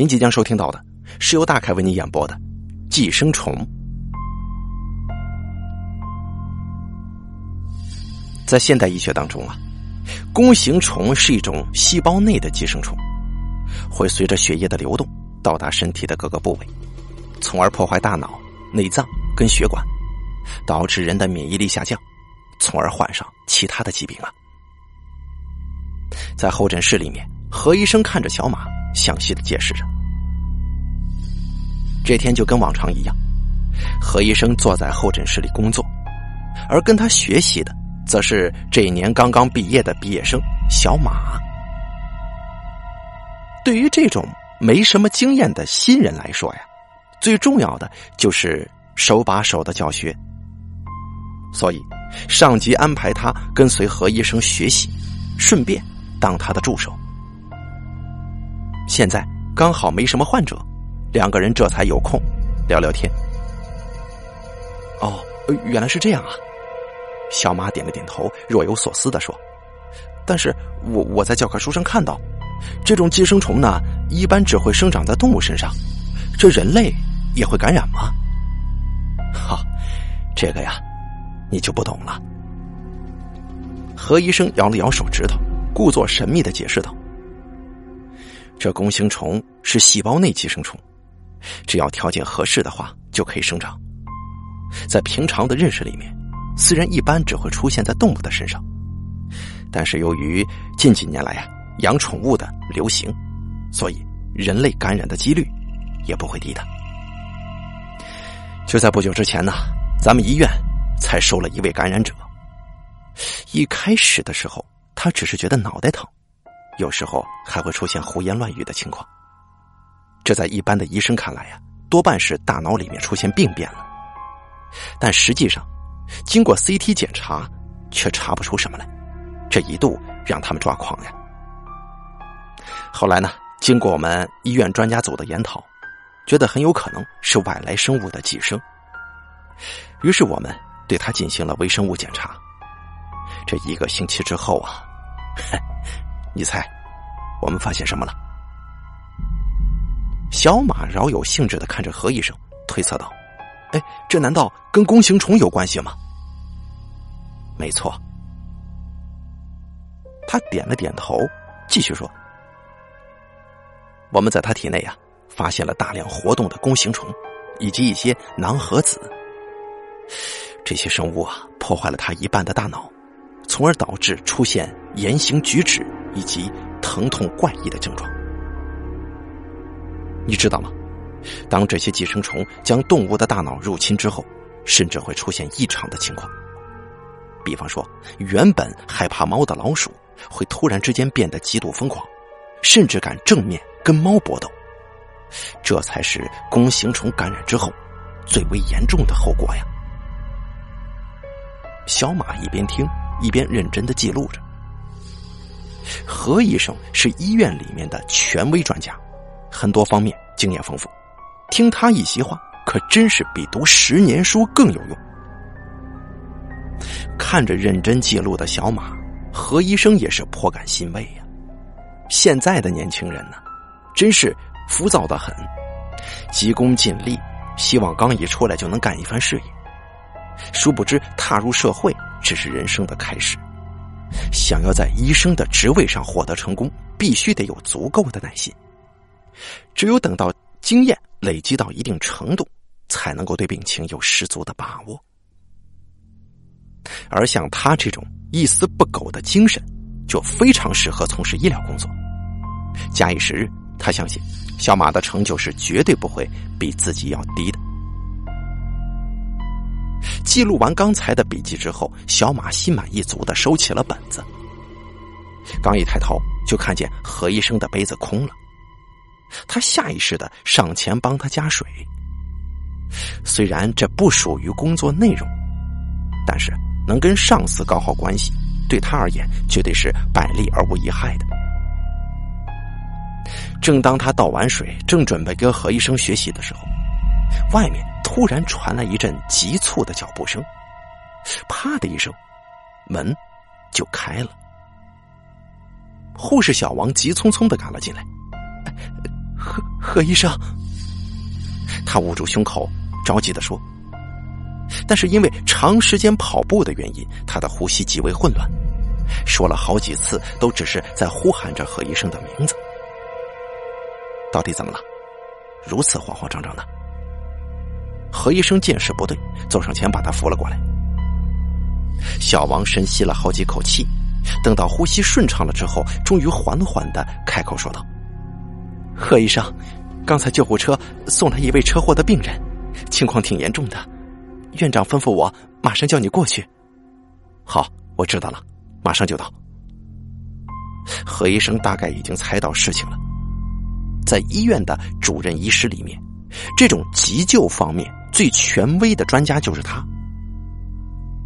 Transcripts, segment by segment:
您即将收听到的是由大凯为您演播的《寄生虫》。在现代医学当中啊，弓形虫是一种细胞内的寄生虫，会随着血液的流动到达身体的各个部位，从而破坏大脑、内脏跟血管，导致人的免疫力下降，从而患上其他的疾病啊。在候诊室里面，何医生看着小马。详细的解释着。这天就跟往常一样，何医生坐在候诊室里工作，而跟他学习的，则是这一年刚刚毕业的毕业生小马。对于这种没什么经验的新人来说呀，最重要的就是手把手的教学。所以，上级安排他跟随何医生学习，顺便当他的助手。现在刚好没什么患者，两个人这才有空聊聊天。哦，原来是这样啊！小马点了点头，若有所思的说：“但是我我在教科书上看到，这种寄生虫呢，一般只会生长在动物身上，这人类也会感染吗？”哈，这个呀，你就不懂了。何医生摇了摇手指头，故作神秘的解释道。这弓形虫是细胞内寄生虫，只要条件合适的话就可以生长。在平常的认识里面，虽然一般只会出现在动物的身上，但是由于近几年来呀养宠物的流行，所以人类感染的几率也不会低的。就在不久之前呢，咱们医院才收了一位感染者。一开始的时候，他只是觉得脑袋疼。有时候还会出现胡言乱语的情况，这在一般的医生看来呀，多半是大脑里面出现病变了。但实际上，经过 CT 检查，却查不出什么来，这一度让他们抓狂呀。后来呢，经过我们医院专家组的研讨，觉得很有可能是外来生物的寄生，于是我们对他进行了微生物检查。这一个星期之后啊。你猜，我们发现什么了？小马饶有兴致的看着何医生，推测道：“哎，这难道跟弓形虫有关系吗？”没错，他点了点头，继续说：“我们在他体内啊，发现了大量活动的弓形虫，以及一些囊核子。这些生物啊，破坏了他一半的大脑，从而导致出现言行举止。”以及疼痛怪异的症状，你知道吗？当这些寄生虫将动物的大脑入侵之后，甚至会出现异常的情况。比方说，原本害怕猫的老鼠，会突然之间变得极度疯狂，甚至敢正面跟猫搏斗。这才是弓形虫感染之后最为严重的后果呀！小马一边听一边认真的记录着。何医生是医院里面的权威专家，很多方面经验丰富，听他一席话，可真是比读十年书更有用。看着认真记录的小马，何医生也是颇感欣慰呀。现在的年轻人呢，真是浮躁的很，急功近利，希望刚一出来就能干一番事业，殊不知踏入社会只是人生的开始。想要在医生的职位上获得成功，必须得有足够的耐心。只有等到经验累积到一定程度，才能够对病情有十足的把握。而像他这种一丝不苟的精神，就非常适合从事医疗工作。假以时日，他相信小马的成就是绝对不会比自己要低的。记录完刚才的笔记之后，小马心满意足的收起了本子。刚一抬头，就看见何医生的杯子空了。他下意识的上前帮他加水。虽然这不属于工作内容，但是能跟上司搞好关系，对他而言绝对是百利而无一害的。正当他倒完水，正准备跟何医生学习的时候，外面。突然传来一阵急促的脚步声，啪的一声，门就开了。护士小王急匆匆的赶了进来。何何医生。他捂住胸口，着急的说。但是因为长时间跑步的原因，他的呼吸极为混乱，说了好几次都只是在呼喊着何医生的名字。到底怎么了？如此慌慌张张的？何医生见势不对，走上前把他扶了过来。小王深吸了好几口气，等到呼吸顺畅了之后，终于缓缓的开口说道：“何医生，刚才救护车送来一位车祸的病人，情况挺严重的。院长吩咐我马上叫你过去。好，我知道了，马上就到。”何医生大概已经猜到事情了，在医院的主任医师里面，这种急救方面最权威的专家就是他。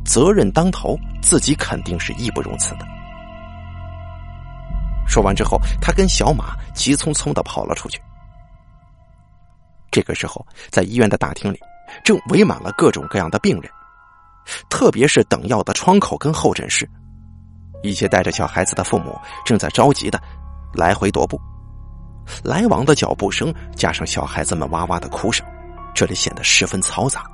责任当头，自己肯定是义不容辞的。说完之后，他跟小马急匆匆的跑了出去。这个时候，在医院的大厅里，正围满了各种各样的病人，特别是等药的窗口跟候诊室，一些带着小孩子的父母正在着急的来回踱步，来往的脚步声加上小孩子们哇哇的哭声，这里显得十分嘈杂。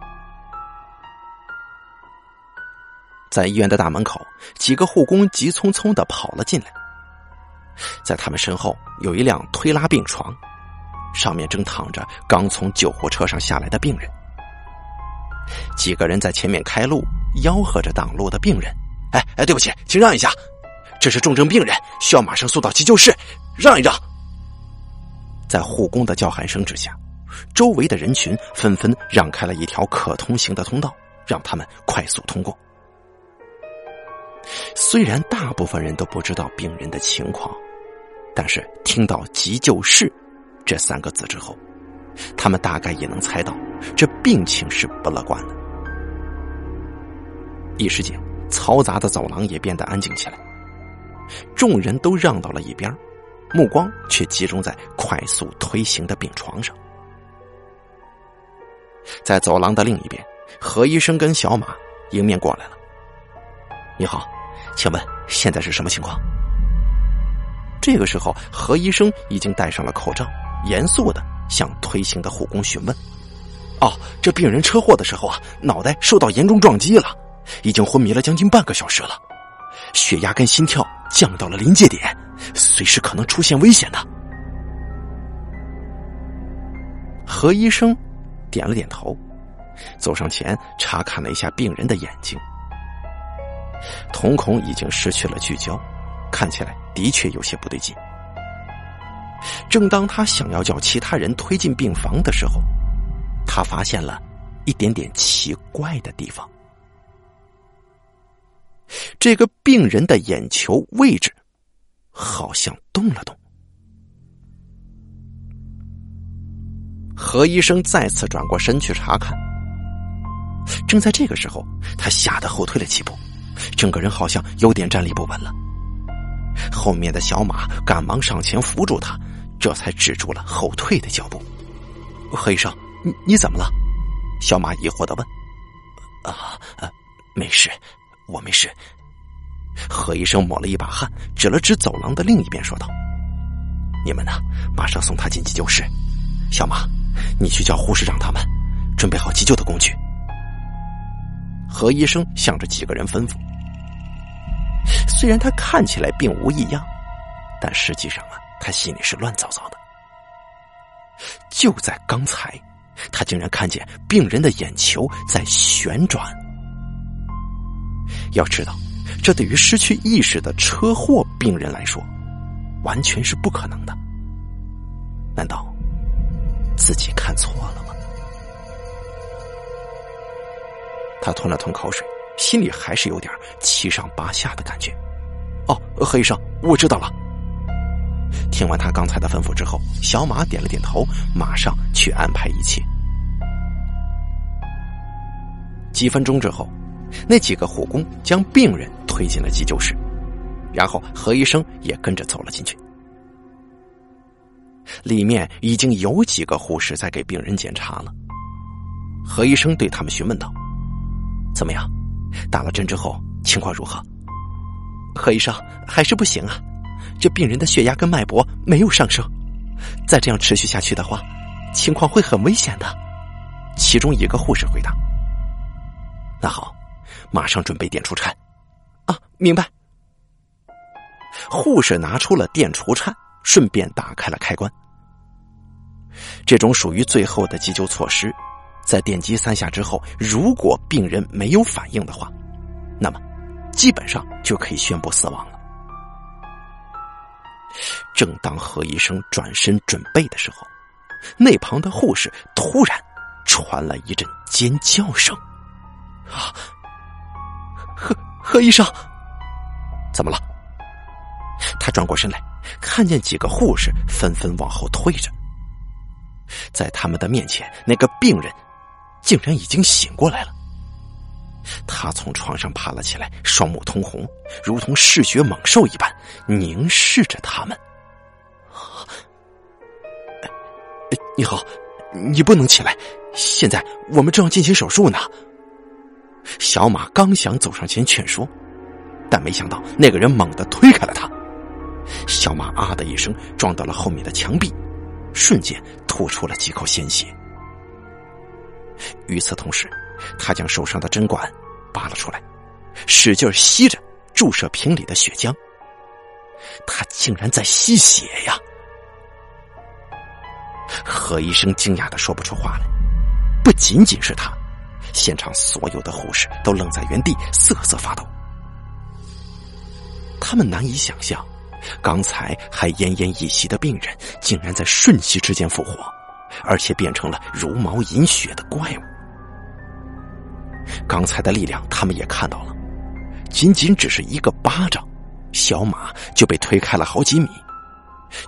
在医院的大门口，几个护工急匆匆的跑了进来。在他们身后有一辆推拉病床，上面正躺着刚从救护车上下来的病人。几个人在前面开路，吆喝着挡路的病人：“哎哎，对不起，请让一下，这是重症病人，需要马上送到急救室，让一让。”在护工的叫喊声之下，周围的人群纷纷让开了一条可通行的通道，让他们快速通过。虽然大部分人都不知道病人的情况，但是听到“急救室”这三个字之后，他们大概也能猜到这病情是不乐观的。一时间，嘈杂的走廊也变得安静起来，众人都让到了一边，目光却集中在快速推行的病床上。在走廊的另一边，何医生跟小马迎面过来了。你好。请问现在是什么情况？这个时候，何医生已经戴上了口罩，严肃的向推行的护工询问：“哦，这病人车祸的时候啊，脑袋受到严重撞击了，已经昏迷了将近半个小时了，血压跟心跳降到了临界点，随时可能出现危险的。”何医生点了点头，走上前查看了一下病人的眼睛。瞳孔已经失去了聚焦，看起来的确有些不对劲。正当他想要叫其他人推进病房的时候，他发现了一点点奇怪的地方。这个病人的眼球位置好像动了动。何医生再次转过身去查看，正在这个时候，他吓得后退了几步。整个人好像有点站立不稳了，后面的小马赶忙上前扶住他，这才止住了后退的脚步。何医生，你你怎么了？小马疑惑的问。啊，没事，我没事。何医生抹了一把汗，指了指走廊的另一边，说道：“你们呢，马上送他进急救室。小马，你去叫护士长他们准备好急救的工具。”何医生向着几个人吩咐。虽然他看起来并无异样，但实际上啊，他心里是乱糟糟的。就在刚才，他竟然看见病人的眼球在旋转。要知道，这对于失去意识的车祸病人来说，完全是不可能的。难道自己看错了吗？他吞了吞口水。心里还是有点七上八下的感觉。哦，何医生，我知道了。听完他刚才的吩咐之后，小马点了点头，马上去安排一切。几分钟之后，那几个护工将病人推进了急救室，然后何医生也跟着走了进去。里面已经有几个护士在给病人检查了。何医生对他们询问道：“怎么样？”打了针之后情况如何？何医生还是不行啊，这病人的血压跟脉搏没有上升，再这样持续下去的话，情况会很危险的。其中一个护士回答：“那好，马上准备电除颤。”啊，明白。护士拿出了电除颤，顺便打开了开关。这种属于最后的急救措施，在电击三下之后，如果病人没有反应的话，那么基本上就可以宣布死亡了。正当何医生转身准备的时候，那旁的护士突然传来一阵尖叫声：“啊！何何医生，怎么了？”他转过身来，看见几个护士纷纷往后退着。在他们的面前，那个病人竟然已经醒过来了。他从床上爬了起来，双目通红，如同嗜血猛兽一般凝视着他们。你好，你不能起来，现在我们正要进行手术呢。小马刚想走上前劝说，但没想到那个人猛地推开了他。小马啊的一声撞到了后面的墙壁，瞬间吐出了几口鲜血。与此同时，他将手上的针管拔了出来，使劲吸着注射瓶里的血浆。他竟然在吸血呀！何医生惊讶的说不出话来。不仅仅是他，现场所有的护士都愣在原地，瑟瑟发抖。他们难以想象，刚才还奄奄一息的病人，竟然在瞬息之间复活，而且变成了如毛饮血的怪物。刚才的力量，他们也看到了，仅仅只是一个巴掌，小马就被推开了好几米，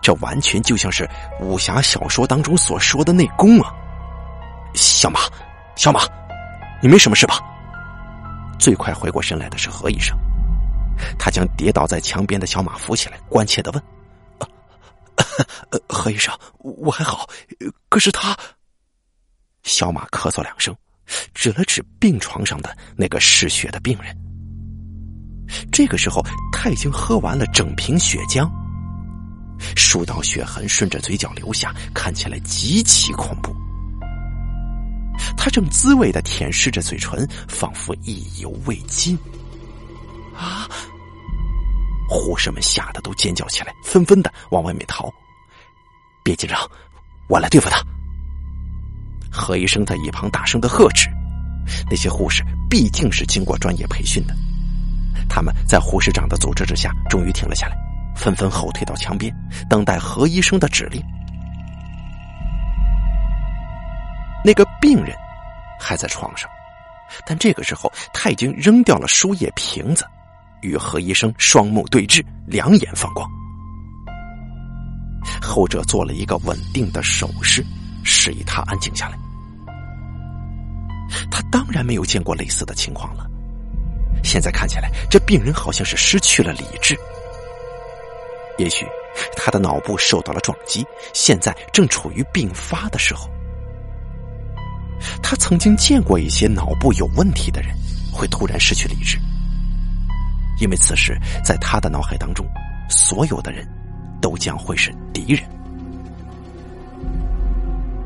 这完全就像是武侠小说当中所说的内功啊！小马，小马，你没什么事吧？最快回过神来的是何医生，他将跌倒在墙边的小马扶起来，关切的问：“何医生，我还好，可是他……”小马咳嗽两声。指了指病床上的那个失血的病人。这个时候，他已经喝完了整瓶血浆，数道血痕顺着嘴角流下，看起来极其恐怖。他正滋味的舔舐着嘴唇，仿佛意犹未尽。啊！护士们吓得都尖叫起来，纷纷的往外面逃。别紧张，我来对付他。何医生在一旁大声的呵斥：“那些护士毕竟是经过专业培训的，他们在护士长的组织之下，终于停了下来，纷纷后退到墙边，等待何医生的指令。”那个病人还在床上，但这个时候他已经扔掉了输液瓶子，与何医生双目对峙，两眼放光。后者做了一个稳定的手势。示意他安静下来。他当然没有见过类似的情况了。现在看起来，这病人好像是失去了理智。也许他的脑部受到了撞击，现在正处于病发的时候。他曾经见过一些脑部有问题的人会突然失去理智，因为此时在他的脑海当中，所有的人都将会是敌人。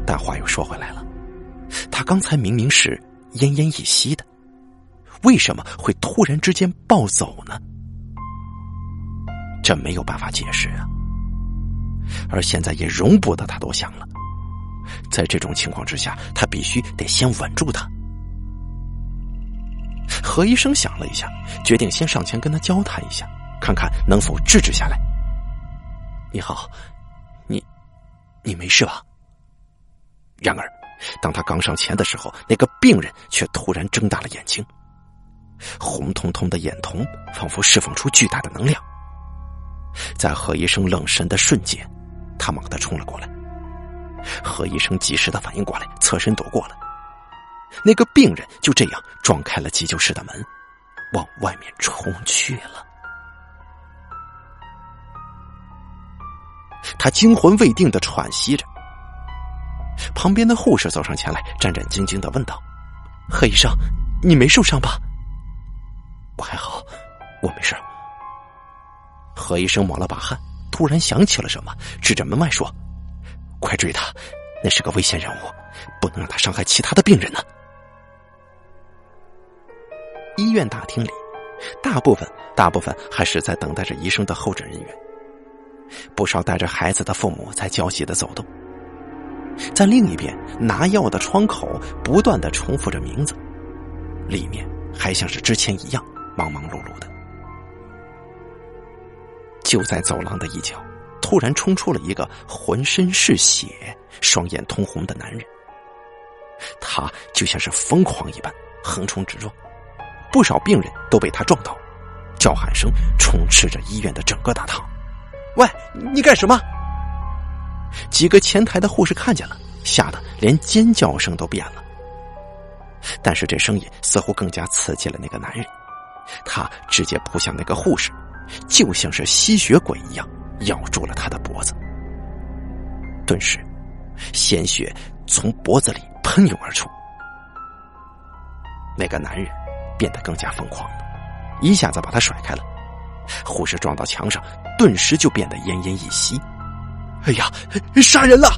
但话又说回来了，他刚才明明是奄奄一息的，为什么会突然之间暴走呢？这没有办法解释啊。而现在也容不得他多想了，在这种情况之下，他必须得先稳住他。何医生想了一下，决定先上前跟他交谈一下，看看能否制止下来。你好，你，你没事吧？然而，当他刚上前的时候，那个病人却突然睁大了眼睛，红彤彤的眼瞳仿佛释放出巨大的能量。在何医生愣神的瞬间，他猛地冲了过来。何医生及时的反应过来，侧身躲过了。那个病人就这样撞开了急救室的门，往外面冲去了。他惊魂未定的喘息着。旁边的护士走上前来，战战兢兢的问道：“何医生，你没受伤吧？”“我还好，我没事。”何医生抹了把汗，突然想起了什么，指着门外说：“快追他！那是个危险人物，不能让他伤害其他的病人呢。医院大厅里，大部分大部分还是在等待着医生的候诊人员。不少带着孩子的父母在焦急的走动。在另一边，拿药的窗口不断的重复着名字，里面还像是之前一样忙忙碌碌的。就在走廊的一角，突然冲出了一个浑身是血、双眼通红的男人。他就像是疯狂一般横冲直撞，不少病人都被他撞倒，叫喊声充斥着医院的整个大堂。喂，你干什么？几个前台的护士看见了，吓得连尖叫声都变了。但是这声音似乎更加刺激了那个男人，他直接扑向那个护士，就像是吸血鬼一样咬住了他的脖子。顿时，鲜血从脖子里喷涌而出。那个男人变得更加疯狂了，一下子把他甩开了。护士撞到墙上，顿时就变得奄奄一息。哎呀，杀人了！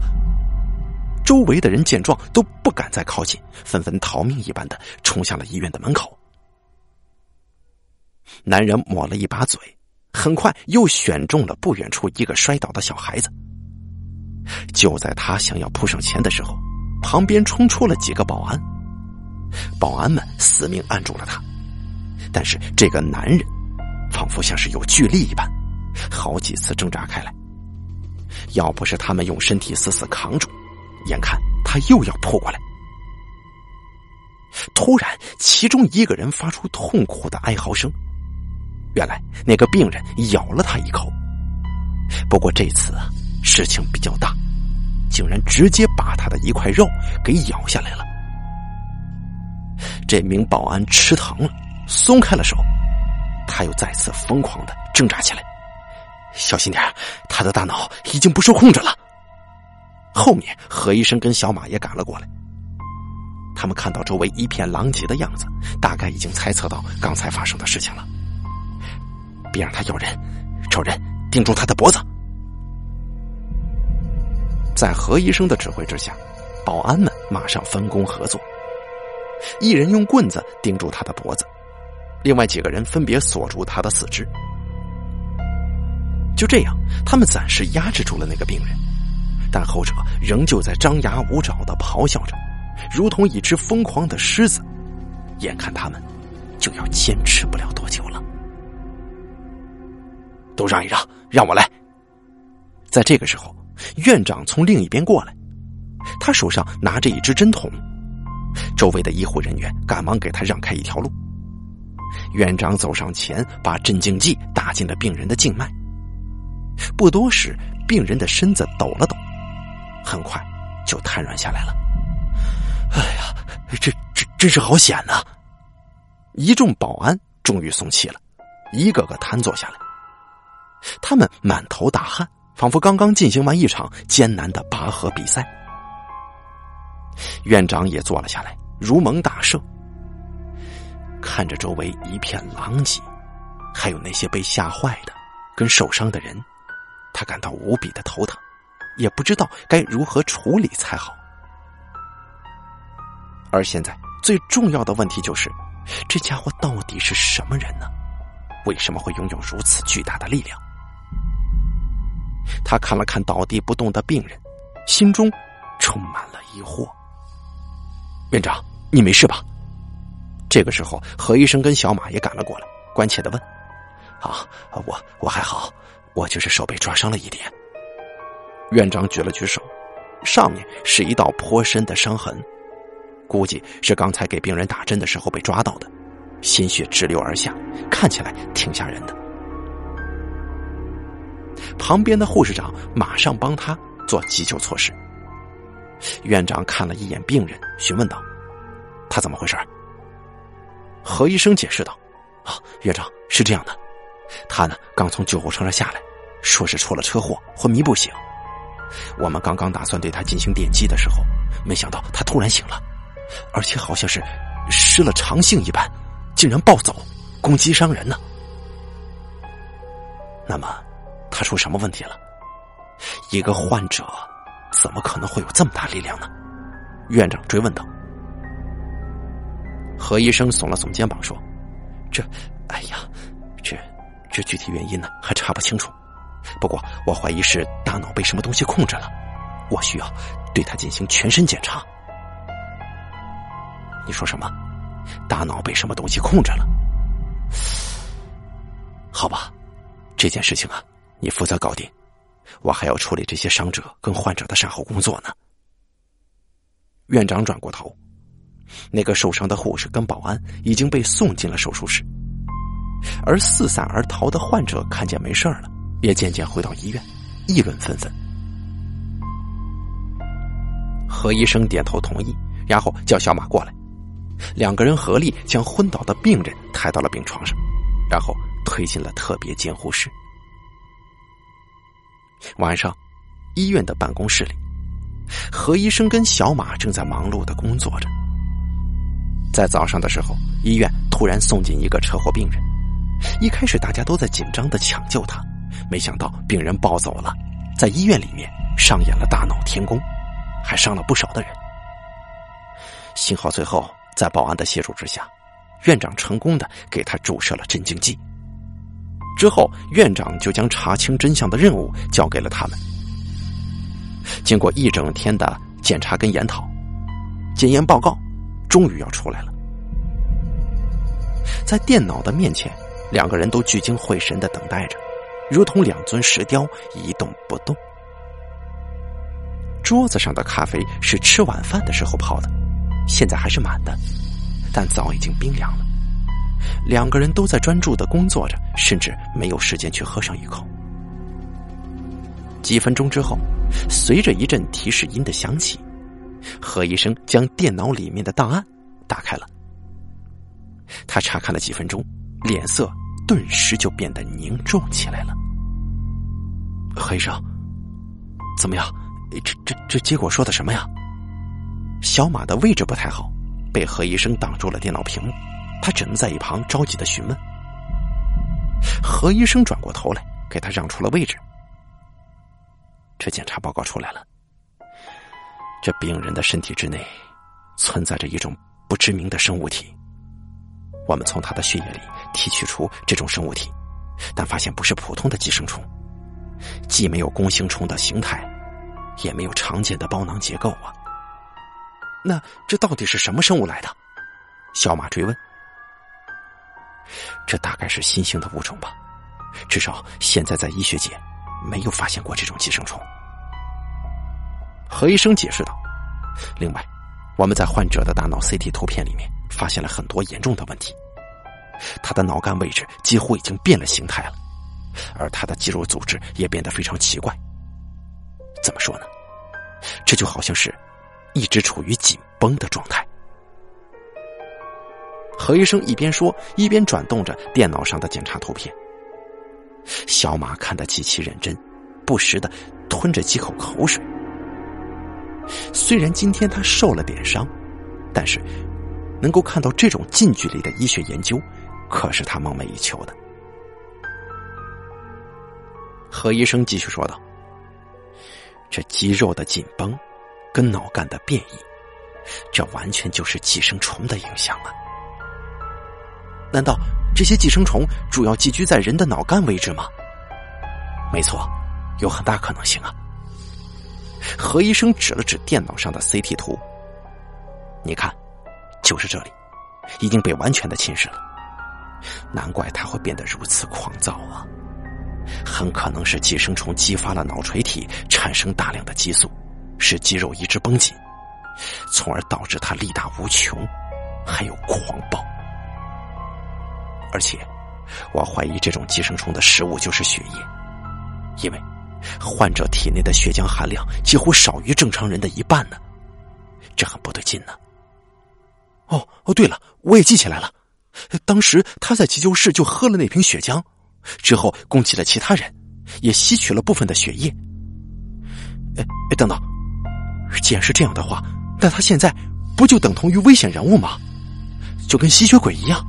周围的人见状都不敢再靠近，纷纷逃命一般的冲向了医院的门口。男人抹了一把嘴，很快又选中了不远处一个摔倒的小孩子。就在他想要扑上前的时候，旁边冲出了几个保安，保安们死命按住了他。但是这个男人。仿佛像是有巨力一般，好几次挣扎开来。要不是他们用身体死死扛住，眼看他又要扑过来。突然，其中一个人发出痛苦的哀嚎声。原来那个病人咬了他一口。不过这次啊，事情比较大，竟然直接把他的一块肉给咬下来了。这名保安吃疼了，松开了手。他又再次疯狂的挣扎起来，小心点他的大脑已经不受控制了。后面何医生跟小马也赶了过来，他们看到周围一片狼藉的样子，大概已经猜测到刚才发生的事情了。别让他咬人，找人盯住他的脖子。在何医生的指挥之下，保安们马上分工合作，一人用棍子盯住他的脖子。另外几个人分别锁住他的四肢，就这样，他们暂时压制住了那个病人，但后者仍旧在张牙舞爪的咆哮着，如同一只疯狂的狮子。眼看他们就要坚持不了多久了，都让一让，让我来。在这个时候，院长从另一边过来，他手上拿着一支针筒，周围的医护人员赶忙给他让开一条路。院长走上前，把镇静剂打进了病人的静脉。不多时，病人的身子抖了抖，很快就瘫软下来了。哎呀，这这真是好险呐！一众保安终于松气了，一个个瘫坐下来。他们满头大汗，仿佛刚刚进行完一场艰难的拔河比赛。院长也坐了下来，如蒙大赦。看着周围一片狼藉，还有那些被吓坏的、跟受伤的人，他感到无比的头疼，也不知道该如何处理才好。而现在最重要的问题就是，这家伙到底是什么人呢？为什么会拥有如此巨大的力量？他看了看倒地不动的病人，心中充满了疑惑。院长，你没事吧？这个时候，何医生跟小马也赶了过来，关切的问：“啊，我我还好，我就是手被抓伤了一点。”院长举了举手，上面是一道颇深的伤痕，估计是刚才给病人打针的时候被抓到的，鲜血直流而下，看起来挺吓人的。旁边的护士长马上帮他做急救措施。院长看了一眼病人，询问道：“他怎么回事？”何医生解释道：“啊，院长是这样的，他呢刚从救护车上下来，说是出了车祸，昏迷不醒。我们刚刚打算对他进行电击的时候，没想到他突然醒了，而且好像是失了常性一般，竟然暴走，攻击伤人呢。那么，他出什么问题了？一个患者怎么可能会有这么大力量呢？院长追问道。何医生耸了耸肩膀说：“这，哎呀，这，这具体原因呢还查不清楚。不过我怀疑是大脑被什么东西控制了，我需要对他进行全身检查。”你说什么？大脑被什么东西控制了？好吧，这件事情啊，你负责搞定，我还要处理这些伤者跟患者的善后工作呢。院长转过头，那个受伤的护士跟保安已经被送进了手术室，而四散而逃的患者看见没事了，也渐渐回到医院，议论纷纷。何医生点头同意，然后叫小马过来。两个人合力将昏倒的病人抬到了病床上，然后推进了特别监护室。晚上，医院的办公室里，何医生跟小马正在忙碌的工作着。在早上的时候，医院突然送进一个车祸病人。一开始大家都在紧张的抢救他，没想到病人暴走了，在医院里面上演了大闹天宫，还伤了不少的人。幸好最后。在保安的协助之下，院长成功的给他注射了镇静剂。之后，院长就将查清真相的任务交给了他们。经过一整天的检查跟研讨，检验报告终于要出来了。在电脑的面前，两个人都聚精会神的等待着，如同两尊石雕一动不动。桌子上的咖啡是吃晚饭的时候泡的。现在还是满的，但早已经冰凉了。两个人都在专注的工作着，甚至没有时间去喝上一口。几分钟之后，随着一阵提示音的响起，何医生将电脑里面的档案打开了。他查看了几分钟，脸色顿时就变得凝重起来了。何医生，怎么样？这这这结果说的什么呀？小马的位置不太好，被何医生挡住了电脑屏幕，他只能在一旁着急的询问。何医生转过头来，给他让出了位置。这检查报告出来了，这病人的身体之内存在着一种不知名的生物体。我们从他的血液里提取出这种生物体，但发现不是普通的寄生虫，既没有弓形虫的形态，也没有常见的包囊结构啊。那这到底是什么生物来的？小马追问。这大概是新兴的物种吧，至少现在在医学界没有发现过这种寄生虫。何医生解释道。另外，我们在患者的大脑 CT 图片里面发现了很多严重的问题，他的脑干位置几乎已经变了形态了，而他的肌肉组织也变得非常奇怪。怎么说呢？这就好像是……一直处于紧绷的状态。何医生一边说，一边转动着电脑上的检查图片。小马看得极其认真，不时的吞着几口口水。虽然今天他受了点伤，但是能够看到这种近距离的医学研究，可是他梦寐以求的。何医生继续说道：“这肌肉的紧绷。”跟脑干的变异，这完全就是寄生虫的影响啊！难道这些寄生虫主要寄居在人的脑干位置吗？没错，有很大可能性啊！何医生指了指电脑上的 CT 图，你看，就是这里，已经被完全的侵蚀了。难怪他会变得如此狂躁啊！很可能是寄生虫激发了脑垂体，产生大量的激素。使肌肉一直绷紧，从而导致它力大无穷，还有狂暴。而且，我怀疑这种寄生虫的食物就是血液，因为患者体内的血浆含量几乎少于正常人的一半呢，这很不对劲呢。哦哦，对了，我也记起来了，当时他在急救室就喝了那瓶血浆，之后供给了其他人，也吸取了部分的血液。哎哎，等等。既然是这样的话，那他现在不就等同于危险人物吗？就跟吸血鬼一样。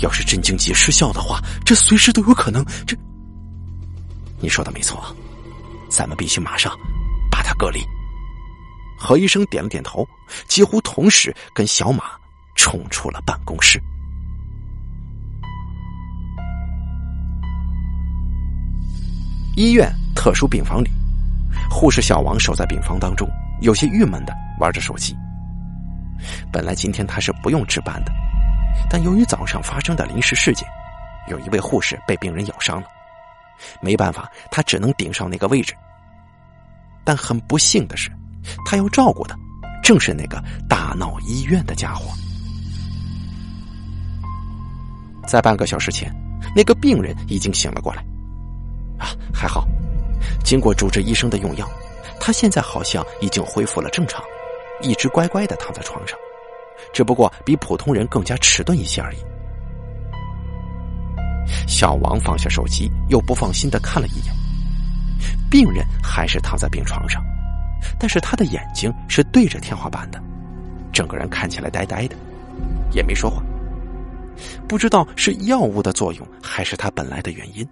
要是镇静剂失效的话，这随时都有可能。这，你说的没错，咱们必须马上把他隔离。何医生点了点头，几乎同时跟小马冲出了办公室。医院特殊病房里，护士小王守在病房当中，有些郁闷的玩着手机。本来今天他是不用值班的，但由于早上发生的临时事件，有一位护士被病人咬伤了，没办法，他只能顶上那个位置。但很不幸的是，他要照顾的正是那个大闹医院的家伙。在半个小时前，那个病人已经醒了过来。啊，还好，经过主治医生的用药，他现在好像已经恢复了正常，一直乖乖的躺在床上，只不过比普通人更加迟钝一些而已。小王放下手机，又不放心的看了一眼，病人还是躺在病床上，但是他的眼睛是对着天花板的，整个人看起来呆呆的，也没说话，不知道是药物的作用还是他本来的原因。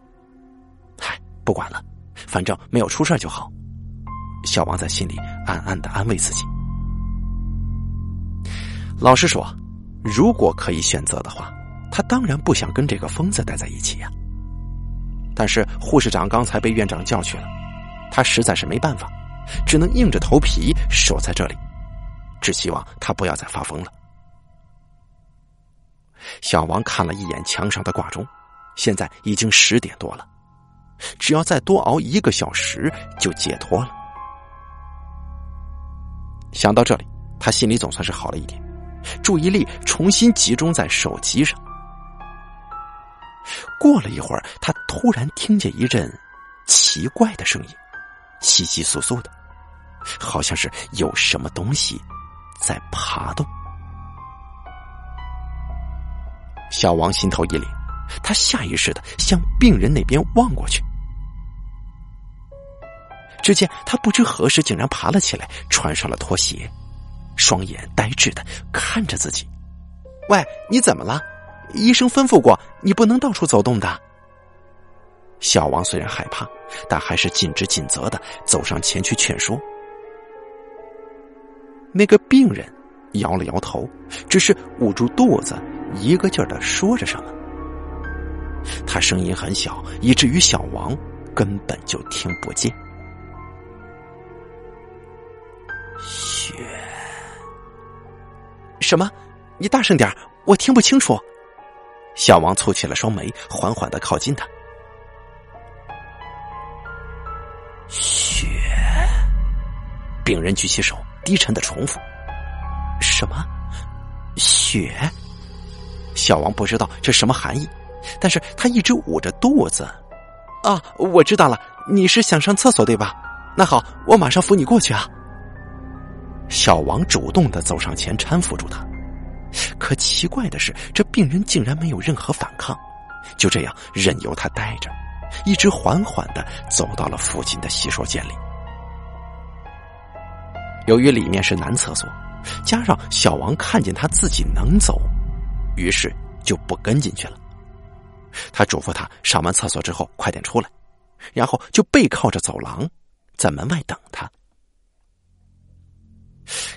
嗨不管了，反正没有出事就好。小王在心里暗暗的安慰自己。老实说，如果可以选择的话，他当然不想跟这个疯子待在一起呀。但是护士长刚才被院长叫去了，他实在是没办法，只能硬着头皮守在这里，只希望他不要再发疯了。小王看了一眼墙上的挂钟，现在已经十点多了。只要再多熬一个小时，就解脱了。想到这里，他心里总算是好了一点，注意力重新集中在手机上。过了一会儿，他突然听见一阵奇怪的声音，稀稀疏疏的，好像是有什么东西在爬动。小王心头一凛，他下意识的向病人那边望过去。只见他不知何时竟然爬了起来，穿上了拖鞋，双眼呆滞的看着自己。喂，你怎么了？医生吩咐过你不能到处走动的。小王虽然害怕，但还是尽职尽责的走上前去劝说。那个病人摇了摇头，只是捂住肚子，一个劲儿的说着什么。他声音很小，以至于小王根本就听不见。雪？什么？你大声点我听不清楚。小王蹙起了双眉，缓缓的靠近他。雪。病人举起手，低沉的重复：“什么？雪？”小王不知道这什么含义，但是他一直捂着肚子。啊，我知道了，你是想上厕所对吧？那好，我马上扶你过去啊。小王主动的走上前搀扶住他，可奇怪的是，这病人竟然没有任何反抗，就这样任由他待着，一直缓缓的走到了附近的洗手间里。由于里面是男厕所，加上小王看见他自己能走，于是就不跟进去了。他嘱咐他上完厕所之后快点出来，然后就背靠着走廊，在门外等他。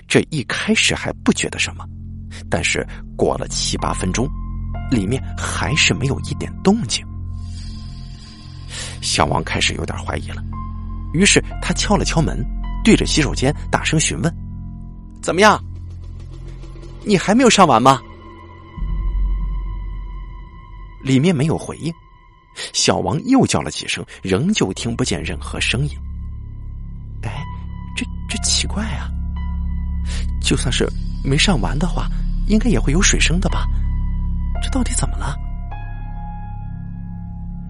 这一开始还不觉得什么，但是过了七八分钟，里面还是没有一点动静。小王开始有点怀疑了，于是他敲了敲门，对着洗手间大声询问：“怎么样？你还没有上完吗？”里面没有回应。小王又叫了几声，仍旧听不见任何声音。哎，这这奇怪啊！就算是没上完的话，应该也会有水声的吧？这到底怎么了？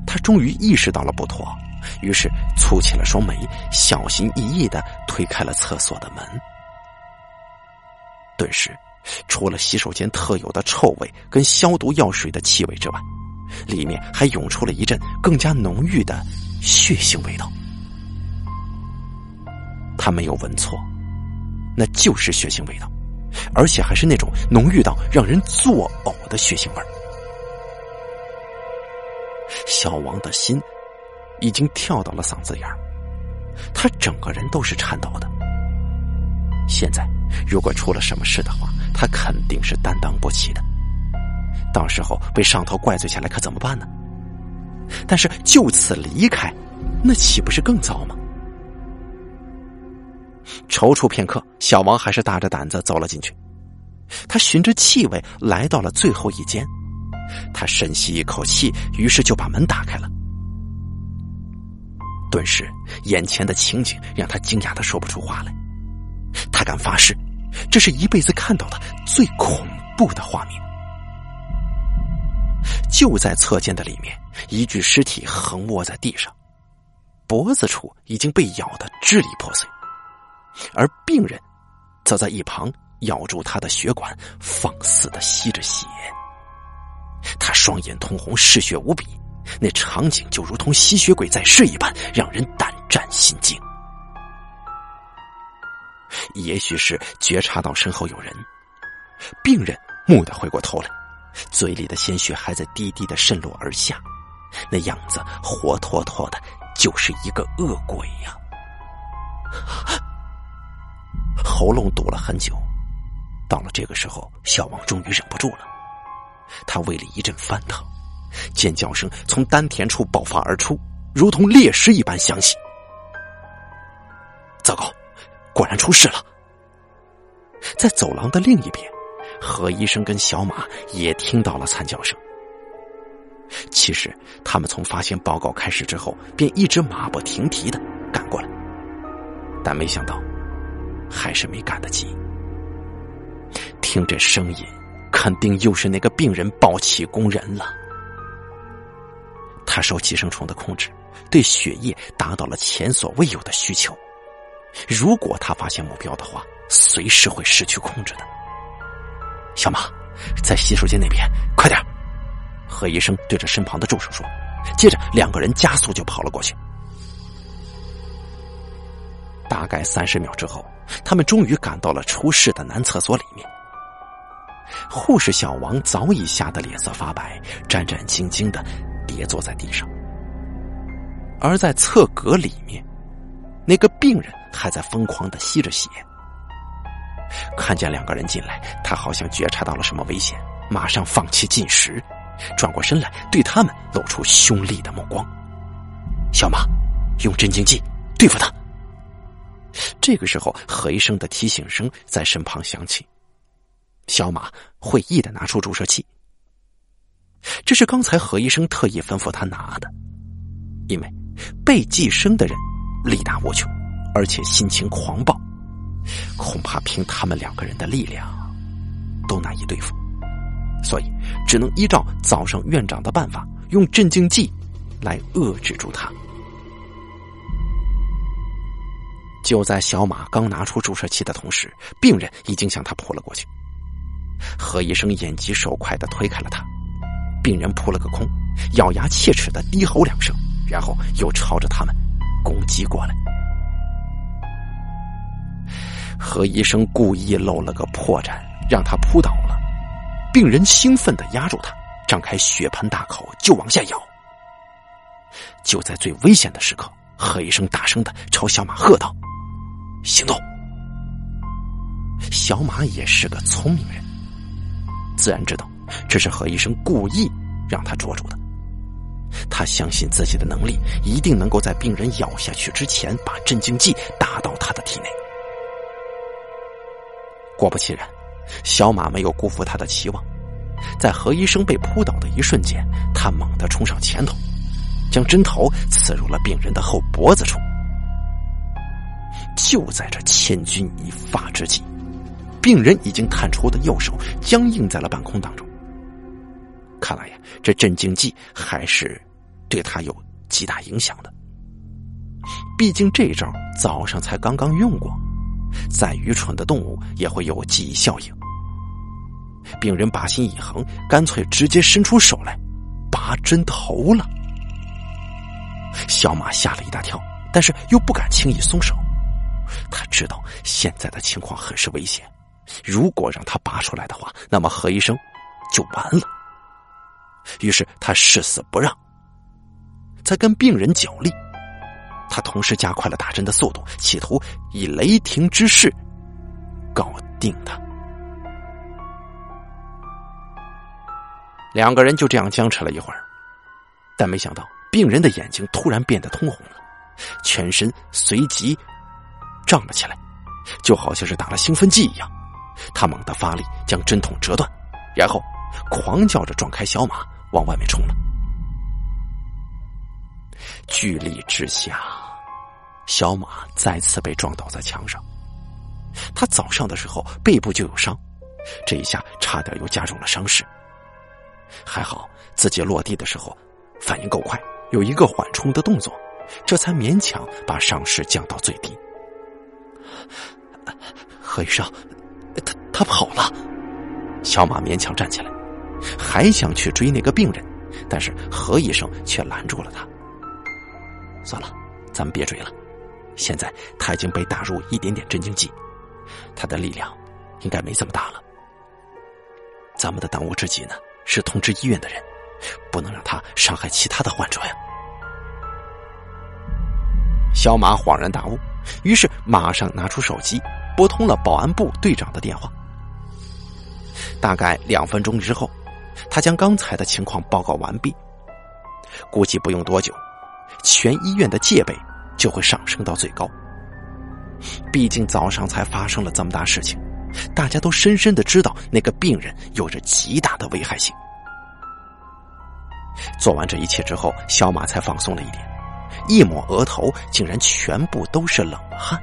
他终于意识到了不妥，于是蹙起了双眉，小心翼翼的推开了厕所的门。顿时，除了洗手间特有的臭味跟消毒药水的气味之外，里面还涌出了一阵更加浓郁的血腥味道。他没有闻错。那就是血腥味道，而且还是那种浓郁到让人作呕的血腥味儿。小王的心已经跳到了嗓子眼儿，他整个人都是颤抖的。现在如果出了什么事的话，他肯定是担当不起的。到时候被上头怪罪下来，可怎么办呢？但是就此离开，那岂不是更糟吗？踌躇片刻，小王还是大着胆子走了进去。他循着气味来到了最后一间，他深吸一口气，于是就把门打开了。顿时，眼前的情景让他惊讶的说不出话来。他敢发誓，这是一辈子看到的最恐怖的画面。就在侧间的里面，一具尸体横卧在地上，脖子处已经被咬得支离破碎，而病人则在一旁咬住他的血管，放肆的吸着血。他双眼通红，嗜血无比。那场景就如同吸血鬼在世一般，让人胆战心惊。也许是觉察到身后有人，病人蓦地回过头来，嘴里的鲜血还在滴滴的渗落而下，那样子活脱脱的就是一个恶鬼呀！喉咙堵了很久，到了这个时候，小王终于忍不住了，他胃里一阵翻腾。尖叫声从丹田处爆发而出，如同猎尸一般响起。糟糕，果然出事了！在走廊的另一边，何医生跟小马也听到了惨叫声。其实他们从发现报告开始之后，便一直马不停蹄的赶过来，但没想到，还是没赶得及。听这声音，肯定又是那个病人抱起工人了。他受寄生虫的控制，对血液达到了前所未有的需求。如果他发现目标的话，随时会失去控制的。小马，在洗手间那边，快点！何医生对着身旁的助手说。接着，两个人加速就跑了过去。大概三十秒之后，他们终于赶到了出事的男厕所里面。护士小王早已吓得脸色发白，战战兢兢的。跌坐在地上，而在厕格里面，那个病人还在疯狂的吸着血。看见两个人进来，他好像觉察到了什么危险，马上放弃进食，转过身来对他们露出凶厉的目光。小马，用镇静剂对付他。这个时候，何医生的提醒声在身旁响起。小马会意的拿出注射器。这是刚才何医生特意吩咐他拿的，因为被寄生的人力大无穷，而且心情狂暴，恐怕凭他们两个人的力量都难以对付，所以只能依照早上院长的办法，用镇静剂来遏制住他。就在小马刚拿出注射器的同时，病人已经向他扑了过去，何医生眼疾手快的推开了他。病人扑了个空，咬牙切齿的低吼两声，然后又朝着他们攻击过来。何医生故意露了个破绽，让他扑倒了。病人兴奋的压住他，张开血盆大口就往下咬。就在最危险的时刻，何医生大声的朝小马喝道：“行动！”小马也是个聪明人，自然知道。这是何医生故意让他捉住的。他相信自己的能力，一定能够在病人咬下去之前把镇静剂打到他的体内。果不其然，小马没有辜负他的期望，在何医生被扑倒的一瞬间，他猛地冲上前头，将针头刺入了病人的后脖子处。就在这千钧一发之际，病人已经探出的右手僵硬在了半空当中。看来呀，这镇静剂还是对他有极大影响的。毕竟这招早上才刚刚用过，再愚蠢的动物也会有记忆效应。病人把心一横，干脆直接伸出手来拔针头了。小马吓了一大跳，但是又不敢轻易松手。他知道现在的情况很是危险，如果让他拔出来的话，那么何医生就完了。于是他誓死不让，在跟病人角力。他同时加快了打针的速度，企图以雷霆之势搞定他。两个人就这样僵持了一会儿，但没想到病人的眼睛突然变得通红了，全身随即胀了起来，就好像是打了兴奋剂一样。他猛地发力，将针筒折断，然后狂叫着撞开小马，往外面冲了。巨力之下，小马再次被撞倒在墙上。他早上的时候背部就有伤，这一下差点又加重了伤势。还好自己落地的时候反应够快，有一个缓冲的动作，这才勉强把伤势降到最低。何医生，他他跑了。小马勉强站起来，还想去追那个病人，但是何医生却拦住了他。算了，咱们别追了。现在他已经被打入一点点镇静剂，他的力量应该没这么大了。咱们的当务之急呢，是通知医院的人，不能让他伤害其他的患者呀。小马恍然大悟，于是马上拿出手机，拨通了保安部队长的电话。大概两分钟之后，他将刚才的情况报告完毕，估计不用多久。全医院的戒备就会上升到最高。毕竟早上才发生了这么大事情，大家都深深的知道那个病人有着极大的危害性。做完这一切之后，小马才放松了一点，一抹额头竟然全部都是冷汗。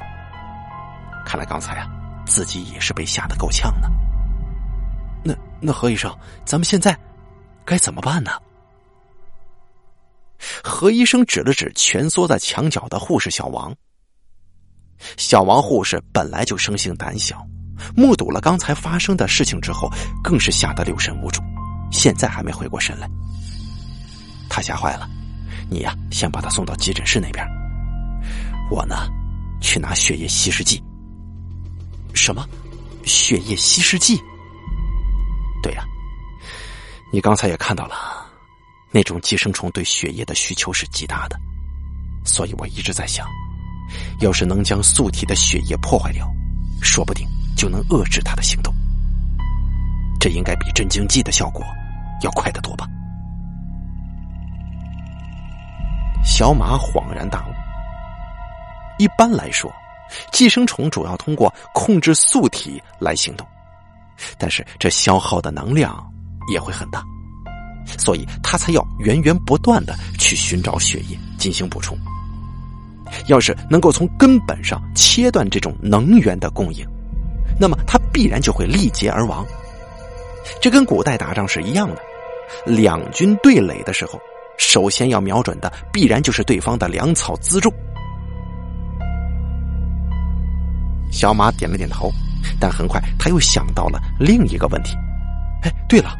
看来刚才啊，自己也是被吓得够呛呢。那那何医生，咱们现在该怎么办呢？何医生指了指蜷缩在墙角的护士小王。小王护士本来就生性胆小，目睹了刚才发生的事情之后，更是吓得六神无主，现在还没回过神来。他吓坏了，你呀，先把他送到急诊室那边。我呢，去拿血液稀释剂。什么？血液稀释剂？对呀，你刚才也看到了。那种寄生虫对血液的需求是极大的，所以我一直在想，要是能将素体的血液破坏掉，说不定就能遏制它的行动。这应该比镇静剂的效果要快得多吧？小马恍然大悟。一般来说，寄生虫主要通过控制素体来行动，但是这消耗的能量也会很大。所以他才要源源不断的去寻找血液进行补充。要是能够从根本上切断这种能源的供应，那么他必然就会力竭而亡。这跟古代打仗是一样的，两军对垒的时候，首先要瞄准的必然就是对方的粮草辎重。小马点了点头，但很快他又想到了另一个问题。哎，对了，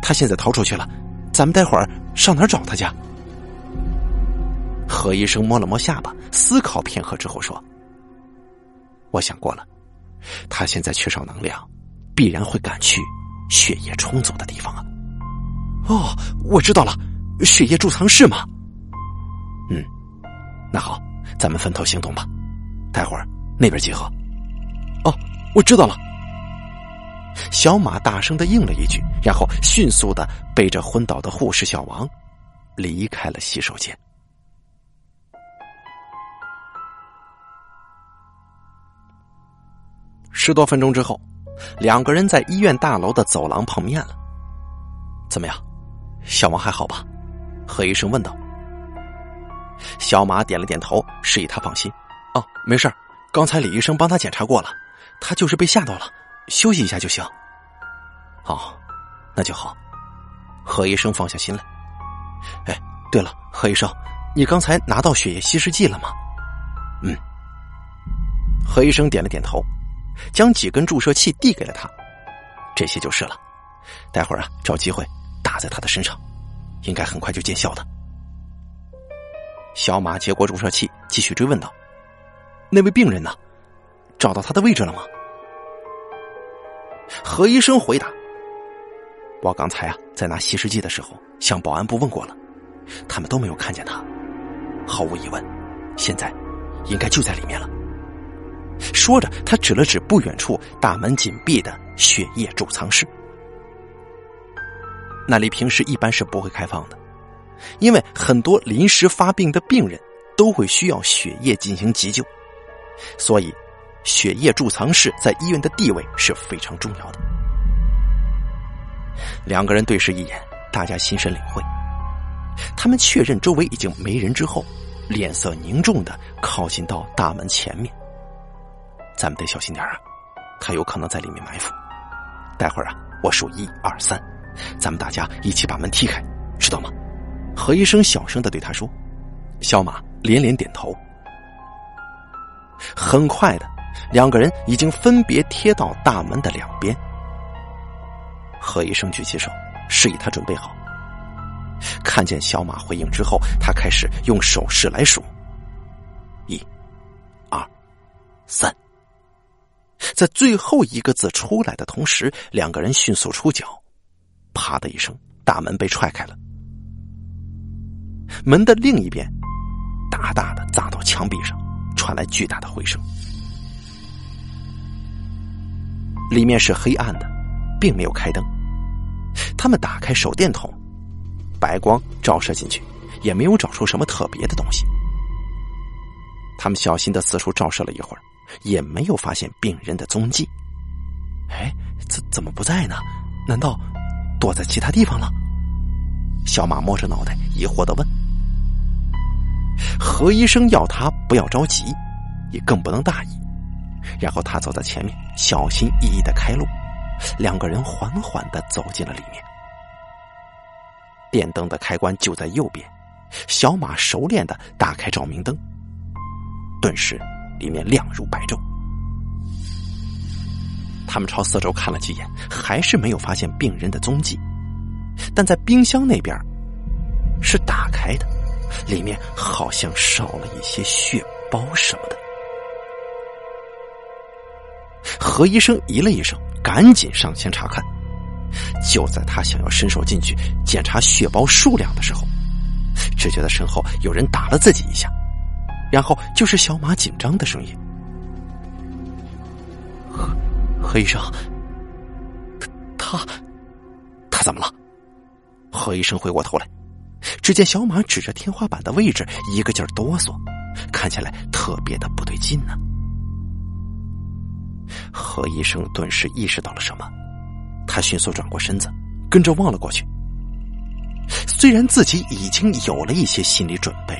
他现在逃出去了。咱们待会儿上哪儿找他去？何医生摸了摸下巴，思考片刻之后说：“我想过了，他现在缺少能量，必然会赶去血液充足的地方啊。”哦，我知道了，血液贮藏室吗？嗯，那好，咱们分头行动吧。待会儿那边集合。哦，我知道了。小马大声的应了一句，然后迅速的背着昏倒的护士小王离开了洗手间。十多分钟之后，两个人在医院大楼的走廊碰面了。怎么样，小王还好吧？何医生问道。小马点了点头，示意他放心。哦，没事刚才李医生帮他检查过了，他就是被吓到了。休息一下就行。好，那就好。何医生放下心来。哎，对了，何医生，你刚才拿到血液稀释剂了吗？嗯。何医生点了点头，将几根注射器递给了他。这些就是了。待会儿啊，找机会打在他的身上，应该很快就见效的。小马接过注射器，继续追问道：“那位病人呢？找到他的位置了吗？”何医生回答：“我刚才啊，在拿稀释剂的时候，向保安部问过了，他们都没有看见他。毫无疑问，现在应该就在里面了。”说着，他指了指不远处大门紧闭的血液贮藏室。那里平时一般是不会开放的，因为很多临时发病的病人都会需要血液进行急救，所以血液贮藏室在医院的地位是非常重要的。两个人对视一眼，大家心神领会。他们确认周围已经没人之后，脸色凝重的靠近到大门前面。咱们得小心点啊，他有可能在里面埋伏。待会儿啊，我数一二三，咱们大家一起把门踢开，知道吗？何医生小声的对他说。小马连连点头。很快的，两个人已经分别贴到大门的两边。何医生举起手，示意他准备好。看见小马回应之后，他开始用手势来数：一、二、三。在最后一个字出来的同时，两个人迅速出脚，啪的一声，大门被踹开了。门的另一边，大大的砸到墙壁上，传来巨大的回声。里面是黑暗的，并没有开灯。他们打开手电筒。白光照射进去，也没有找出什么特别的东西。他们小心的四处照射了一会儿，也没有发现病人的踪迹。哎，怎怎么不在呢？难道躲在其他地方了？小马摸着脑袋，疑惑的问。何医生要他不要着急，也更不能大意。然后他走在前面，小心翼翼的开路。两个人缓缓的走进了里面。电灯的开关就在右边，小马熟练的打开照明灯，顿时里面亮如白昼。他们朝四周看了几眼，还是没有发现病人的踪迹，但在冰箱那边是打开的，里面好像少了一些血包什么的。何医生咦了一声，赶紧上前查看。就在他想要伸手进去检查血包数量的时候，只觉得身后有人打了自己一下，然后就是小马紧张的声音：“何医生，他他他怎么了？”何医生回过头来，只见小马指着天花板的位置，一个劲儿哆嗦，看起来特别的不对劲呢。何医生顿时意识到了什么。他迅速转过身子，跟着望了过去。虽然自己已经有了一些心理准备，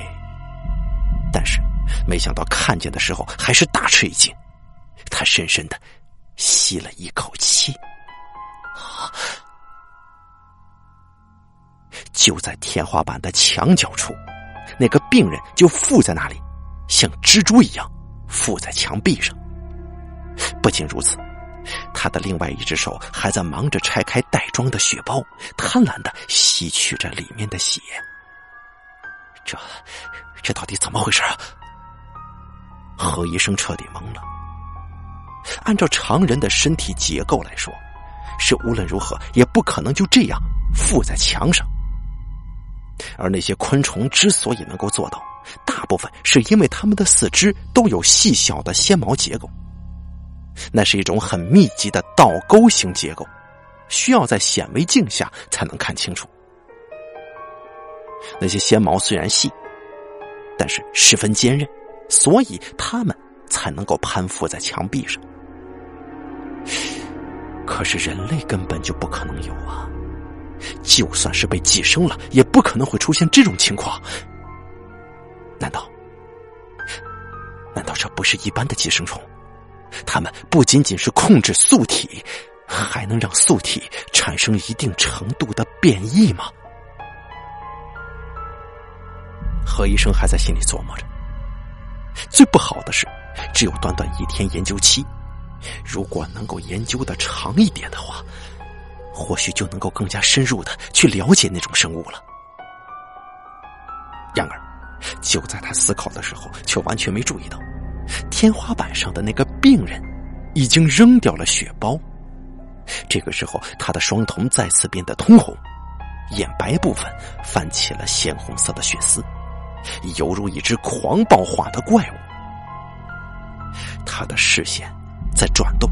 但是没想到看见的时候还是大吃一惊。他深深的吸了一口气，就在天花板的墙角处，那个病人就附在那里，像蜘蛛一样附在墙壁上。不仅如此。他的另外一只手还在忙着拆开袋装的血包，贪婪的吸取着里面的血。这，这到底怎么回事啊？何医生彻底懵了。按照常人的身体结构来说，是无论如何也不可能就这样附在墙上。而那些昆虫之所以能够做到，大部分是因为它们的四肢都有细小的纤毛结构。那是一种很密集的倒钩型结构，需要在显微镜下才能看清楚。那些纤毛虽然细，但是十分坚韧，所以它们才能够攀附在墙壁上。可是人类根本就不可能有啊！就算是被寄生了，也不可能会出现这种情况。难道？难道这不是一般的寄生虫？它们不仅仅是控制素体，还能让素体产生一定程度的变异吗？何医生还在心里琢磨着。最不好的是，只有短短一天研究期，如果能够研究的长一点的话，或许就能够更加深入的去了解那种生物了。然而，就在他思考的时候，却完全没注意到。天花板上的那个病人已经扔掉了血包，这个时候他的双瞳再次变得通红，眼白部分泛起了鲜红色的血丝，犹如一只狂暴化的怪物。他的视线在转动，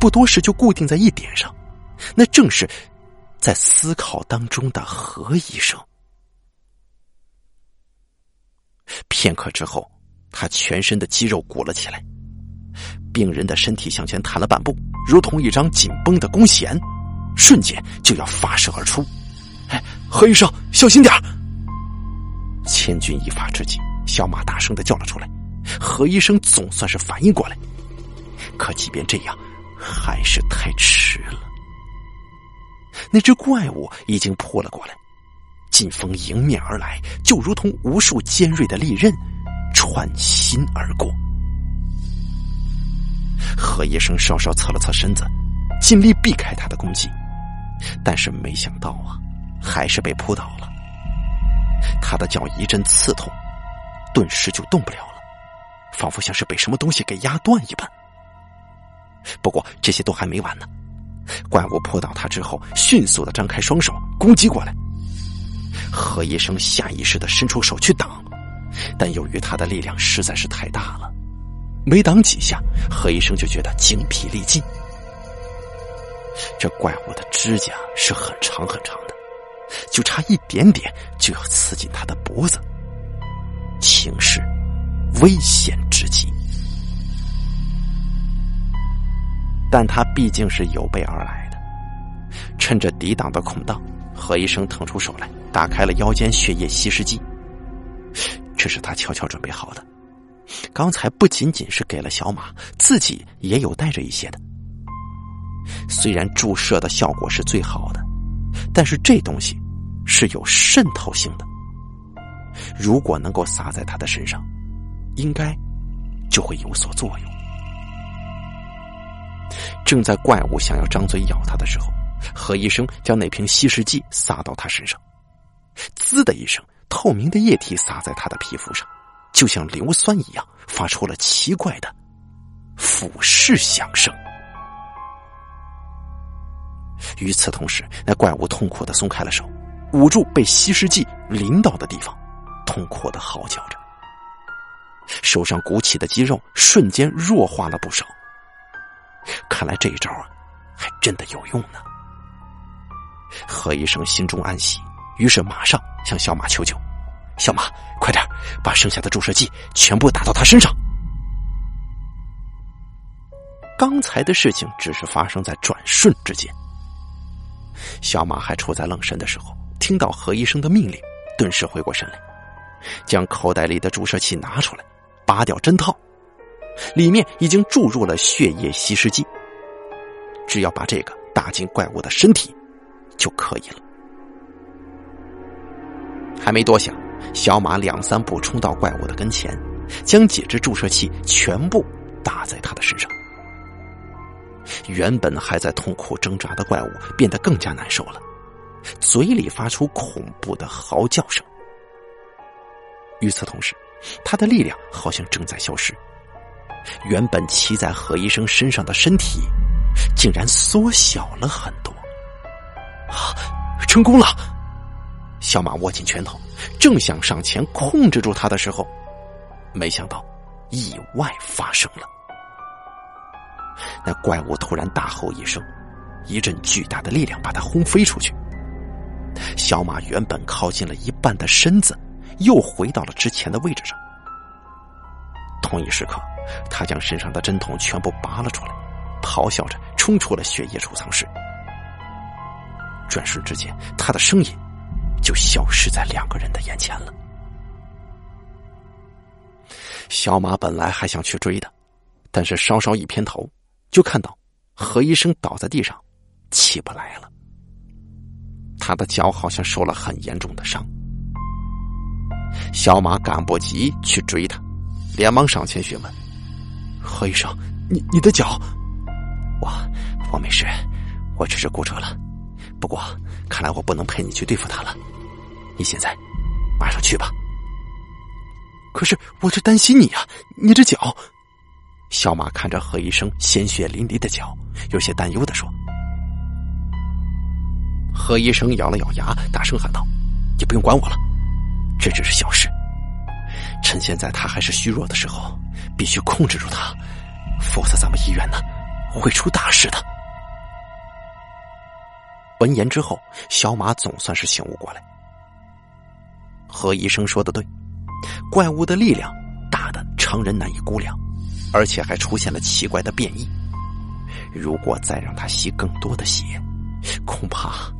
不多时就固定在一点上，那正是在思考当中的何医生。片刻之后，他全身的肌肉鼓了起来，病人的身体向前弹了半步，如同一张紧绷的弓弦，瞬间就要发射而出。哎，何医生，小心点千钧一发之际，小马大声的叫了出来。何医生总算是反应过来，可即便这样，还是太迟了。那只怪物已经扑了过来。劲风迎面而来，就如同无数尖锐的利刃穿心而过。何医生稍稍侧了侧身子，尽力避开他的攻击，但是没想到啊，还是被扑倒了。他的脚一阵刺痛，顿时就动不了了，仿佛像是被什么东西给压断一般。不过这些都还没完呢，怪物扑倒他之后，迅速的张开双手攻击过来。何医生下意识的伸出手去挡，但由于他的力量实在是太大了，没挡几下，何医生就觉得精疲力尽。这怪物的指甲是很长很长的，就差一点点就要刺进他的脖子，情势危险至极。但他毕竟是有备而来的，趁着抵挡的空档，何医生腾出手来。打开了腰间血液稀释剂，这是他悄悄准备好的。刚才不仅仅是给了小马，自己也有带着一些的。虽然注射的效果是最好的，但是这东西是有渗透性的。如果能够撒在他的身上，应该就会有所作用。正在怪物想要张嘴咬他的时候，何医生将那瓶稀释剂撒到他身上。滋的一声，透明的液体洒在他的皮肤上，就像硫酸一样，发出了奇怪的腐蚀响声。与此同时，那怪物痛苦的松开了手，捂住被稀释剂淋到的地方，痛苦的嚎叫着。手上鼓起的肌肉瞬间弱化了不少。看来这一招啊，还真的有用呢。何医生心中暗喜。于是马上向小马求救：“小马，快点把剩下的注射剂全部打到他身上。”刚才的事情只是发生在转瞬之间。小马还处在愣神的时候，听到何医生的命令，顿时回过神来，将口袋里的注射器拿出来，拔掉针套，里面已经注入了血液稀释剂，只要把这个打进怪物的身体就可以了。还没多想，小马两三步冲到怪物的跟前，将几支注射器全部打在他的身上。原本还在痛苦挣扎的怪物变得更加难受了，嘴里发出恐怖的嚎叫声。与此同时，他的力量好像正在消失，原本骑在何医生身上的身体竟然缩小了很多。啊，成功了！小马握紧拳头，正想上前控制住他的时候，没想到意外发生了。那怪物突然大吼一声，一阵巨大的力量把他轰飞出去。小马原本靠近了一半的身子，又回到了之前的位置上。同一时刻，他将身上的针筒全部拔了出来，咆哮着冲出了血液储藏室。转瞬之间，他的声音。就消失在两个人的眼前了。小马本来还想去追的，但是稍稍一偏头，就看到何医生倒在地上，起不来了。他的脚好像受了很严重的伤。小马赶不及去追他，连忙上前询问：“何医生，你你的脚？”“我我没事，我只是骨折了。不过看来我不能陪你去对付他了。”你现在马上去吧。可是我这担心你呀，你这脚。小马看着何医生鲜血淋漓的脚，有些担忧的说：“何医生咬了咬牙，大声喊道：‘你不用管我了，这只是小事。趁现在他还是虚弱的时候，必须控制住他，否则咱们医院呢会出大事的。闻言之后，小马总算是醒悟过来。何医生说的对，怪物的力量大的常人难以估量，而且还出现了奇怪的变异。如果再让他吸更多的血，恐怕……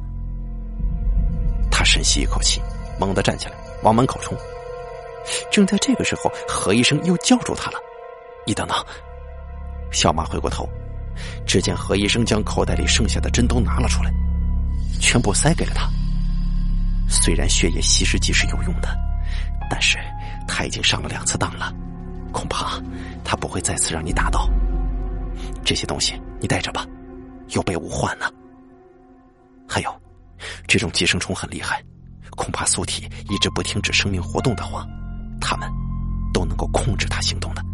他深吸一口气，猛地站起来，往门口冲。正在这个时候，何医生又叫住他了：“你等等！”小马回过头，只见何医生将口袋里剩下的针都拿了出来。全部塞给了他。虽然血液稀释剂是有用的，但是他已经上了两次当了，恐怕他不会再次让你打到。这些东西你带着吧，有备无患呢。还有，这种寄生虫很厉害，恐怕素体一直不停止生命活动的话，他们都能够控制他行动的。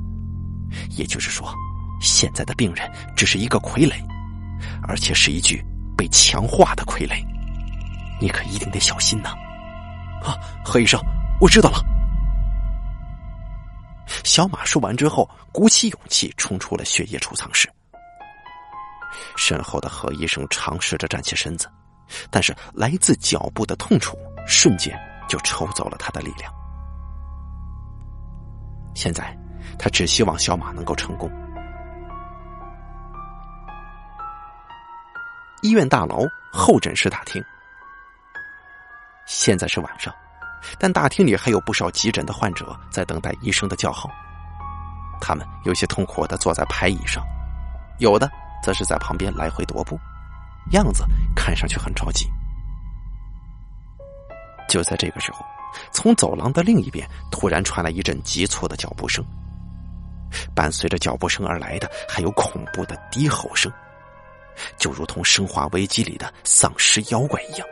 也就是说，现在的病人只是一个傀儡，而且是一具。被强化的傀儡，你可一定得小心呐！啊，何医生，我知道了。小马说完之后，鼓起勇气冲出了血液储藏室。身后的何医生尝试着站起身子，但是来自脚部的痛楚瞬间就抽走了他的力量。现在，他只希望小马能够成功。医院大楼候诊室大厅，现在是晚上，但大厅里还有不少急诊的患者在等待医生的叫号。他们有些痛苦的坐在排椅上，有的则是在旁边来回踱步，样子看上去很着急。就在这个时候，从走廊的另一边突然传来一阵急促的脚步声，伴随着脚步声而来的还有恐怖的低吼声。就如同《生化危机》里的丧尸妖怪一样，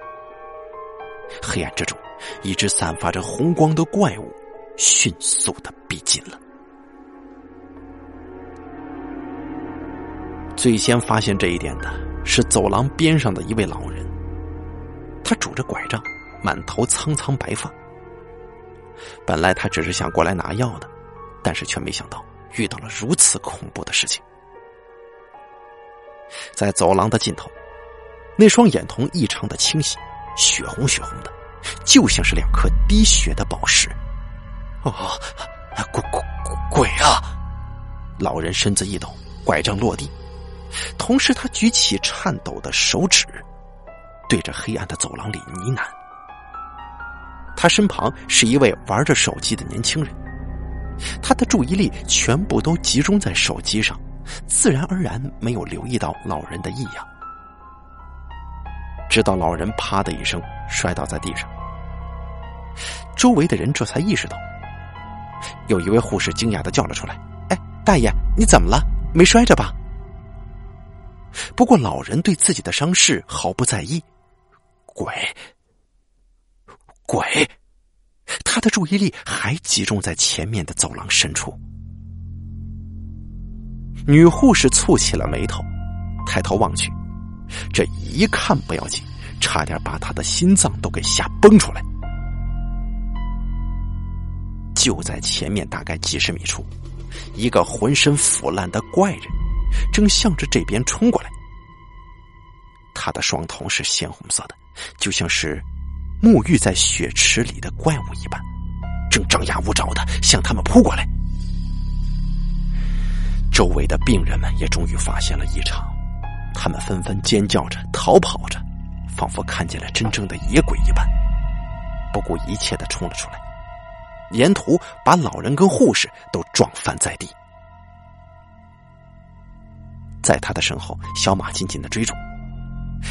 黑暗之中，一只散发着红光的怪物迅速的逼近了。最先发现这一点的是走廊边上的一位老人，他拄着拐杖，满头苍苍白发。本来他只是想过来拿药的，但是却没想到遇到了如此恐怖的事情。在走廊的尽头，那双眼瞳异常的清晰，血红血红的，就像是两颗滴血的宝石。哦，鬼鬼鬼啊！老人身子一抖，拐杖落地，同时他举起颤抖的手指，对着黑暗的走廊里呢喃。他身旁是一位玩着手机的年轻人，他的注意力全部都集中在手机上。自然而然没有留意到老人的异样，直到老人啪的一声摔倒在地上，周围的人这才意识到。有一位护士惊讶的叫了出来：“哎，大爷，你怎么了？没摔着吧？”不过老人对自己的伤势毫不在意。鬼，鬼，他的注意力还集中在前面的走廊深处。女护士蹙起了眉头，抬头望去，这一看不要紧，差点把她的心脏都给吓崩出来。就在前面大概几十米处，一个浑身腐烂的怪人正向着这边冲过来。他的双瞳是鲜红色的，就像是沐浴在血池里的怪物一般，正张牙舞爪的向他们扑过来。周围的病人们也终于发现了异常，他们纷纷尖叫着逃跑着，仿佛看见了真正的野鬼一般，不顾一切的冲了出来，沿途把老人跟护士都撞翻在地。在他的身后，小马紧紧的追逐。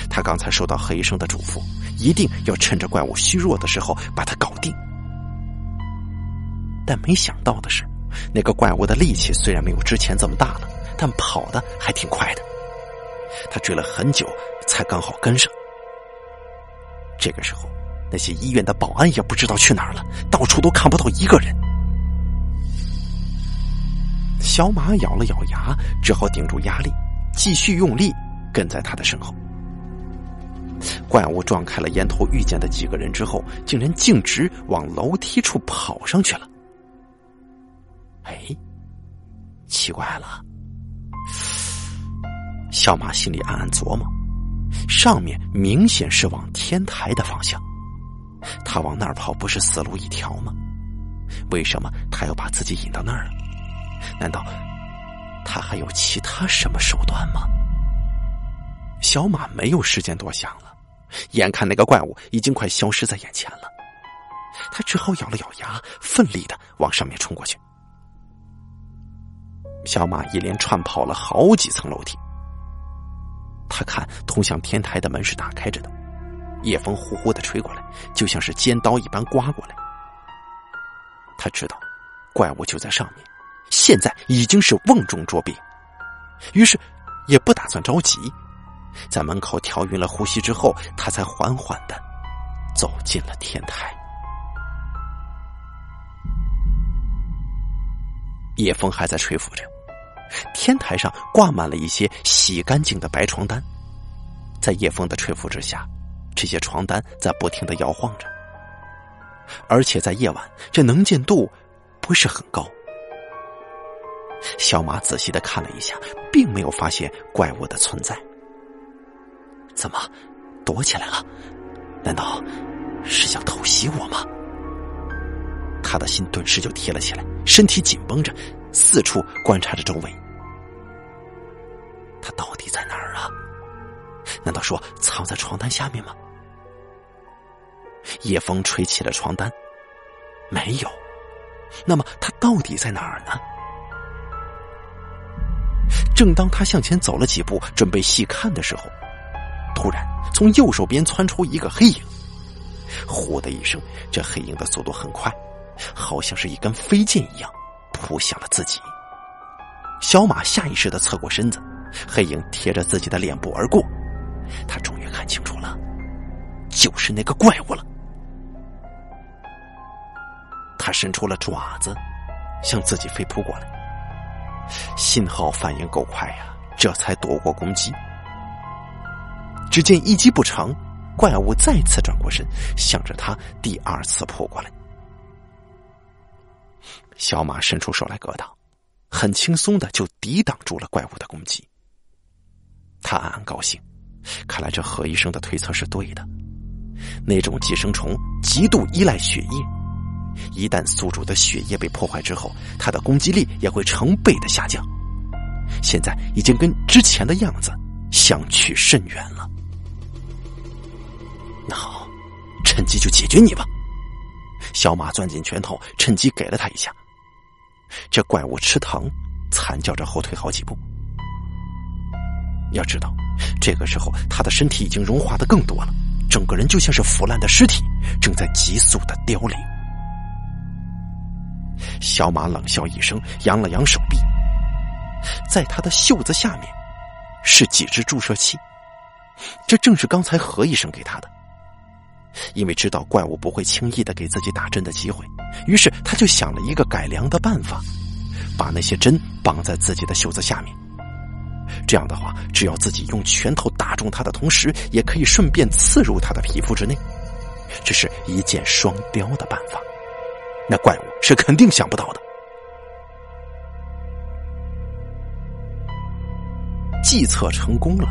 他刚才受到黑医生的嘱咐，一定要趁着怪物虚弱的时候把他搞定，但没想到的是。那个怪物的力气虽然没有之前这么大了，但跑的还挺快的。他追了很久，才刚好跟上。这个时候，那些医院的保安也不知道去哪儿了，到处都看不到一个人。小马咬了咬牙，只好顶住压力，继续用力跟在他的身后。怪物撞开了沿途遇见的几个人之后，竟然径直往楼梯处跑上去了。哎，奇怪了，小马心里暗暗琢磨，上面明显是往天台的方向，他往那儿跑不是死路一条吗？为什么他要把自己引到那儿呢？难道他还有其他什么手段吗？小马没有时间多想了，眼看那个怪物已经快消失在眼前了，他只好咬了咬牙，奋力的往上面冲过去。小马一连串跑了好几层楼梯，他看通向天台的门是打开着的，夜风呼呼的吹过来，就像是尖刀一般刮过来。他知道怪物就在上面，现在已经是瓮中捉鳖，于是也不打算着急，在门口调匀了呼吸之后，他才缓缓的走进了天台。夜风还在吹拂着，天台上挂满了一些洗干净的白床单，在夜风的吹拂之下，这些床单在不停的摇晃着。而且在夜晚，这能见度不是很高。小马仔细的看了一下，并没有发现怪物的存在。怎么躲起来了？难道是想偷袭我吗？他的心顿时就提了起来，身体紧绷着，四处观察着周围。他到底在哪儿啊？难道说藏在床单下面吗？夜风吹起了床单，没有。那么他到底在哪儿呢？正当他向前走了几步，准备细看的时候，突然从右手边窜出一个黑影。呼的一声，这黑影的速度很快，好像是一根飞剑一样扑向了自己。小马下意识的侧过身子，黑影贴着自己的脸部而过，他终于看清楚了，就是那个怪物了。他伸出了爪子，向自己飞扑过来。信号反应够快呀，这才躲过攻击。只见一击不成，怪物再次转过身，向着他第二次扑过来。小马伸出手来格挡，很轻松的就抵挡住了怪物的攻击。他暗暗高兴，看来这何医生的推测是对的。那种寄生虫极度依赖血液。一旦宿主的血液被破坏之后，他的攻击力也会成倍的下降。现在已经跟之前的样子相去甚远了。趁机就解决你吧！小马攥紧拳头，趁机给了他一下。这怪物吃疼，惨叫着后退好几步。要知道，这个时候他的身体已经融化的更多了，整个人就像是腐烂的尸体，正在急速的凋零。小马冷笑一声，扬了扬手臂，在他的袖子下面是几只注射器，这正是刚才何医生给他的。因为知道怪物不会轻易的给自己打针的机会，于是他就想了一个改良的办法，把那些针绑在自己的袖子下面。这样的话，只要自己用拳头打中他的同时，也可以顺便刺入他的皮肤之内，这是一箭双雕的办法。那怪物是肯定想不到的。计策成功了，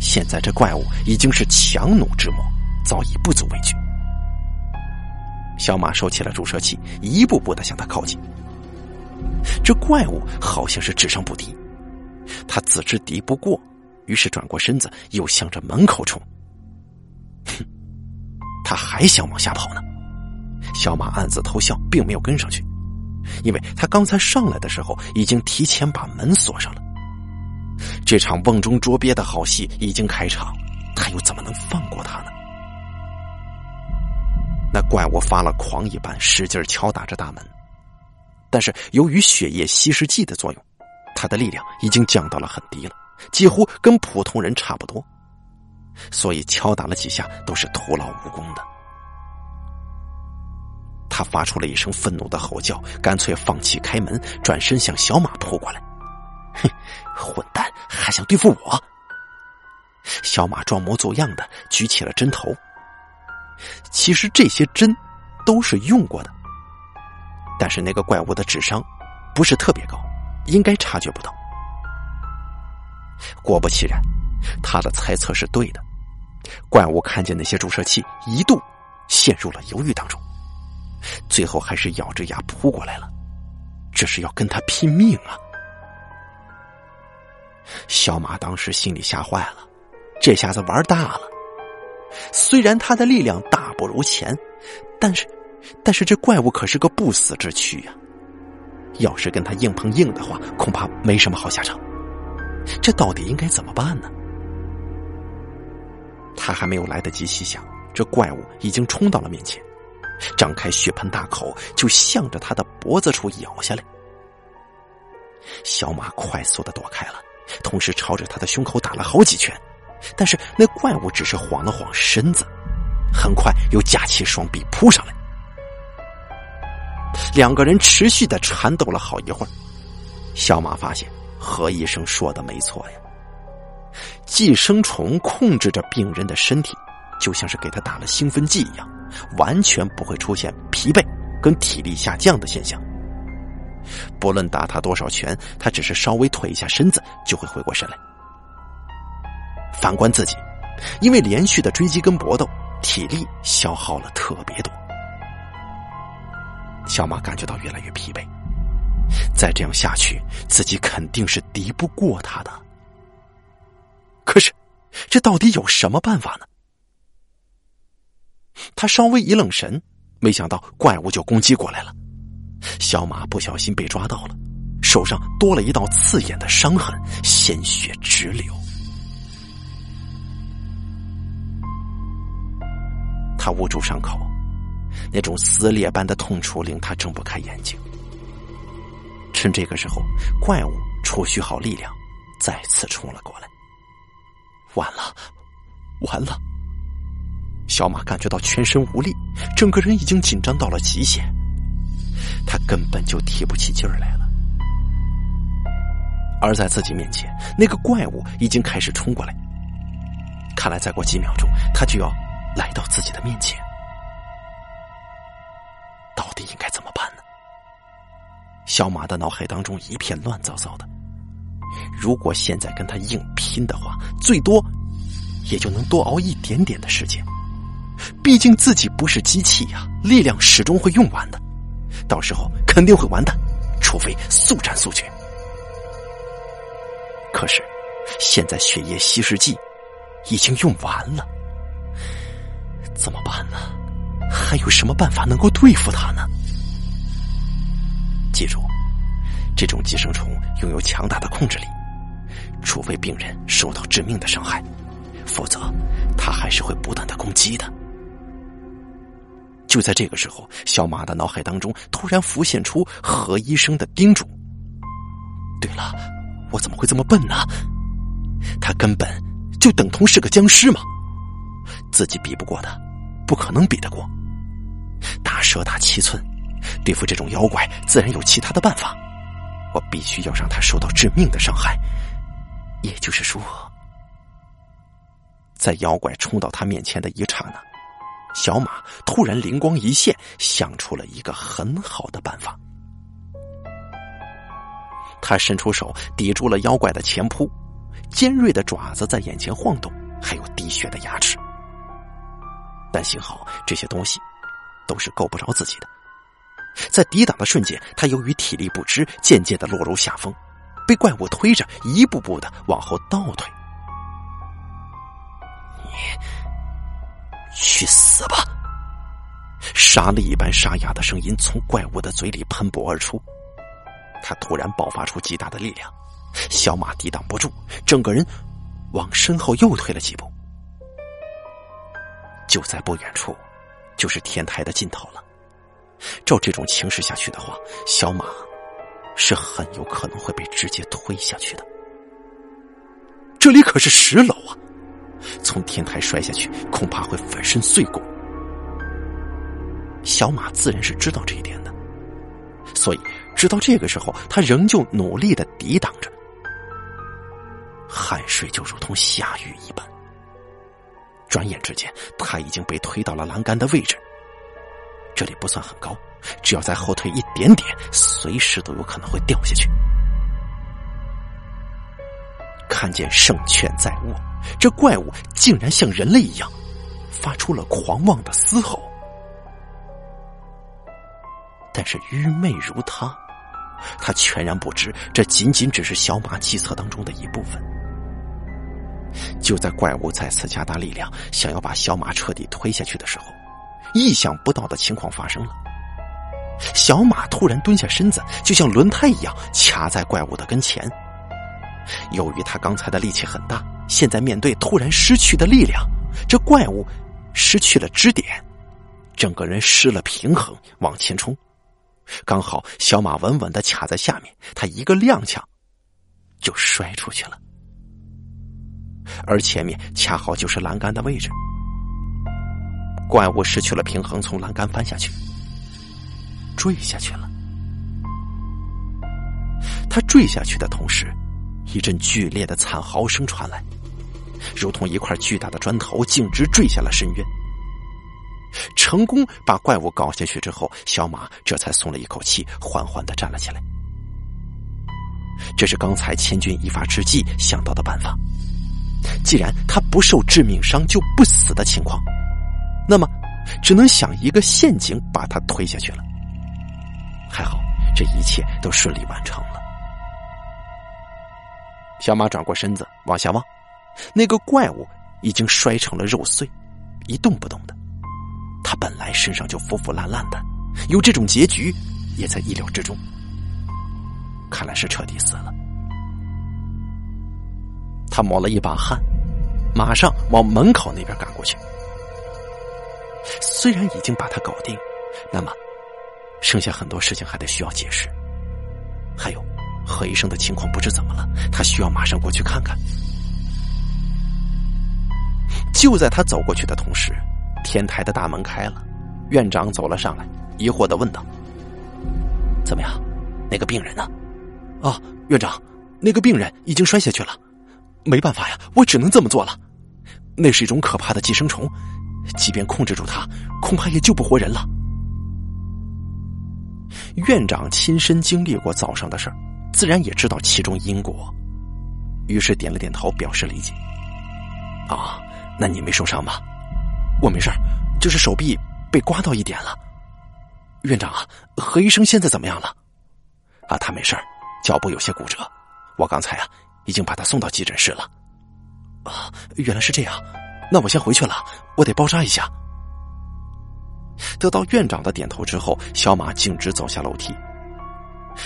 现在这怪物已经是强弩之末，早已不足为惧。小马收起了注射器，一步步的向他靠近。这怪物好像是智商不低，他自知敌不过，于是转过身子，又向着门口冲。哼，他还想往下跑呢。小马暗自偷笑，并没有跟上去，因为他刚才上来的时候已经提前把门锁上了。这场瓮中捉鳖的好戏已经开场，他又怎么能放过他呢？那怪物发了狂一般，使劲敲打着大门，但是由于血液稀释剂的作用，他的力量已经降到了很低了，几乎跟普通人差不多，所以敲打了几下都是徒劳无功的。他发出了一声愤怒的吼叫，干脆放弃开门，转身向小马扑过来。哼，混蛋，还想对付我？小马装模作样的举起了针头。其实这些针都是用过的，但是那个怪物的智商不是特别高，应该察觉不到。果不其然，他的猜测是对的。怪物看见那些注射器，一度陷入了犹豫当中，最后还是咬着牙扑过来了。这是要跟他拼命啊！小马当时心里吓坏了，这下子玩大了。虽然他的力量大不如前，但是，但是这怪物可是个不死之躯呀。要是跟他硬碰硬的话，恐怕没什么好下场。这到底应该怎么办呢？他还没有来得及细想，这怪物已经冲到了面前，张开血盆大口就向着他的脖子处咬下来。小马快速的躲开了，同时朝着他的胸口打了好几拳，但是那怪物只是晃了晃身子，很快又架起双臂扑上来。两个人持续的缠斗了好一会儿，小马发现何医生说的没错呀。寄生虫控制着病人的身体，就像是给他打了兴奋剂一样，完全不会出现疲惫跟体力下降的现象。不论打他多少拳，他只是稍微腿一下身子就会回过神来。反观自己，因为连续的追击跟搏斗，体力消耗了特别多。小马感觉到越来越疲惫，再这样下去，自己肯定是敌不过他的。可是，这到底有什么办法呢？他稍微一愣神，没想到怪物就攻击过来了。小马不小心被抓到了，手上多了一道刺眼的伤痕，鲜血直流。他捂住伤口。那种撕裂般的痛楚令他睁不开眼睛。趁这个时候，怪物储蓄好力量，再次冲了过来。完了，完了！小马感觉到全身无力，整个人已经紧张到了极限，他根本就提不起劲儿来了。而在自己面前，那个怪物已经开始冲过来。看来再过几秒钟，他就要来到自己的面前。到底应该怎么办呢？小马的脑海当中一片乱糟糟的。如果现在跟他硬拼的话，最多也就能多熬一点点的时间。毕竟自己不是机器呀，力量始终会用完的，到时候肯定会完蛋，除非速战速决。可是现在血液稀释剂已经用完了，怎么办呢？还有什么办法能够对付他呢？记住，这种寄生虫拥有强大的控制力，除非病人受到致命的伤害，否则他还是会不断的攻击的。就在这个时候，小马的脑海当中突然浮现出何医生的叮嘱：“对了，我怎么会这么笨呢？他根本就等同是个僵尸嘛，自己比不过他，不可能比得过。”大蛇打七寸，对付这种妖怪自然有其他的办法。我必须要让他受到致命的伤害。也就是说，在妖怪冲到他面前的一刹那，小马突然灵光一现，想出了一个很好的办法。他伸出手抵住了妖怪的前扑，尖锐的爪子在眼前晃动，还有滴血的牙齿。但幸好这些东西。都是够不着自己的，在抵挡的瞬间，他由于体力不支，渐渐的落入下风，被怪物推着一步步的往后倒退。你去死吧！杀了一般沙哑的声音从怪物的嘴里喷薄而出，他突然爆发出极大的力量，小马抵挡不住，整个人往身后又退了几步，就在不远处。就是天台的尽头了。照这种情势下去的话，小马是很有可能会被直接推下去的。这里可是十楼啊，从天台摔下去，恐怕会粉身碎骨。小马自然是知道这一点的，所以直到这个时候，他仍旧努力的抵挡着，汗水就如同下雨一般。转眼之间，他已经被推到了栏杆的位置。这里不算很高，只要再后退一点点，随时都有可能会掉下去。看见胜券在握，这怪物竟然像人类一样，发出了狂妄的嘶吼。但是愚昧如他，他全然不知这仅仅只是小马计策当中的一部分。就在怪物再次加大力量，想要把小马彻底推下去的时候，意想不到的情况发生了。小马突然蹲下身子，就像轮胎一样卡在怪物的跟前。由于他刚才的力气很大，现在面对突然失去的力量，这怪物失去了支点，整个人失了平衡，往前冲。刚好小马稳稳的卡在下面，他一个踉跄，就摔出去了。而前面恰好就是栏杆的位置，怪物失去了平衡，从栏杆翻下去，坠下去了。他坠下去的同时，一阵剧烈的惨嚎声传来，如同一块巨大的砖头径直坠下了深渊。成功把怪物搞下去之后，小马这才松了一口气，缓缓的站了起来。这是刚才千钧一发之际想到的办法。既然他不受致命伤就不死的情况，那么只能想一个陷阱把他推下去了。还好，这一切都顺利完成了。小马转过身子往下望，那个怪物已经摔成了肉碎，一动不动的。他本来身上就腐腐烂烂的，有这种结局也在意料之中。看来是彻底死了。他抹了一把汗，马上往门口那边赶过去。虽然已经把他搞定，那么剩下很多事情还得需要解释。还有何医生的情况不知怎么了，他需要马上过去看看。就在他走过去的同时，天台的大门开了，院长走了上来，疑惑的问道：“怎么样，那个病人呢？”“啊，院长，那个病人已经摔下去了。”没办法呀，我只能这么做了。那是一种可怕的寄生虫，即便控制住它，恐怕也救不活人了。院长亲身经历过早上的事儿，自然也知道其中因果，于是点了点头，表示理解。啊，那你没受伤吧？我没事就是手臂被刮到一点了。院长啊，何医生现在怎么样了？啊，他没事脚部有些骨折。我刚才啊。已经把他送到急诊室了，啊，原来是这样，那我先回去了，我得包扎一下。得到院长的点头之后，小马径直走下楼梯，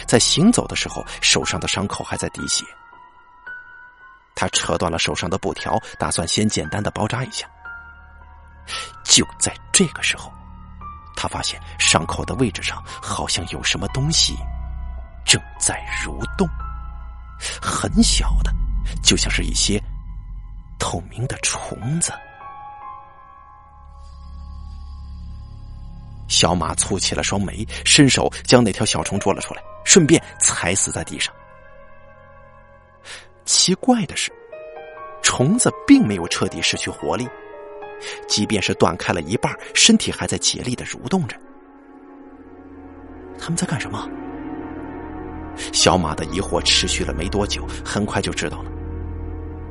在行走的时候，手上的伤口还在滴血。他扯断了手上的布条，打算先简单的包扎一下。就在这个时候，他发现伤口的位置上好像有什么东西正在蠕动。很小的，就像是一些透明的虫子。小马蹙起了双眉，伸手将那条小虫捉了出来，顺便踩死在地上。奇怪的是，虫子并没有彻底失去活力，即便是断开了一半，身体还在竭力的蠕动着。他们在干什么？小马的疑惑持续了没多久，很快就知道了，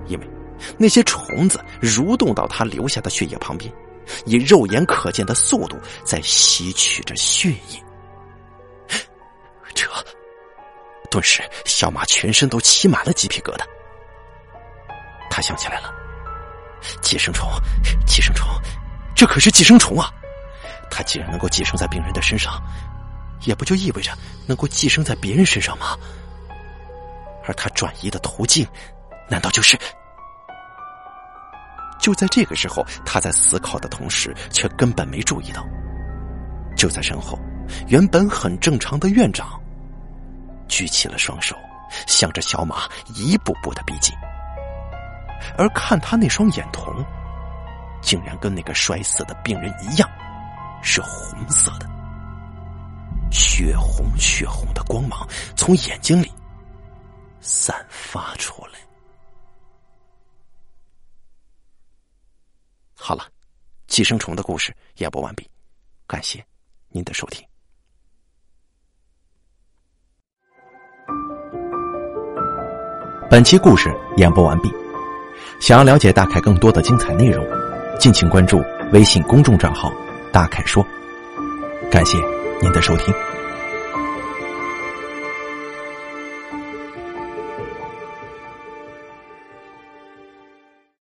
因为那些虫子蠕动到他留下的血液旁边，以肉眼可见的速度在吸取着血液。这，顿时小马全身都起满了鸡皮疙瘩。他想起来了，寄生虫，寄生虫，这可是寄生虫啊！它竟然能够寄生在病人的身上。也不就意味着能够寄生在别人身上吗？而他转移的途径，难道就是？就在这个时候，他在思考的同时，却根本没注意到，就在身后，原本很正常的院长举起了双手，向着小马一步步的逼近，而看他那双眼瞳，竟然跟那个摔死的病人一样，是红色的。血红血红的光芒从眼睛里散发出来。好了，寄生虫的故事演播完毕，感谢您的收听。本期故事演播完毕。想要了解大凯更多的精彩内容，敬请关注微信公众账号“大凯说”。感谢您的收听。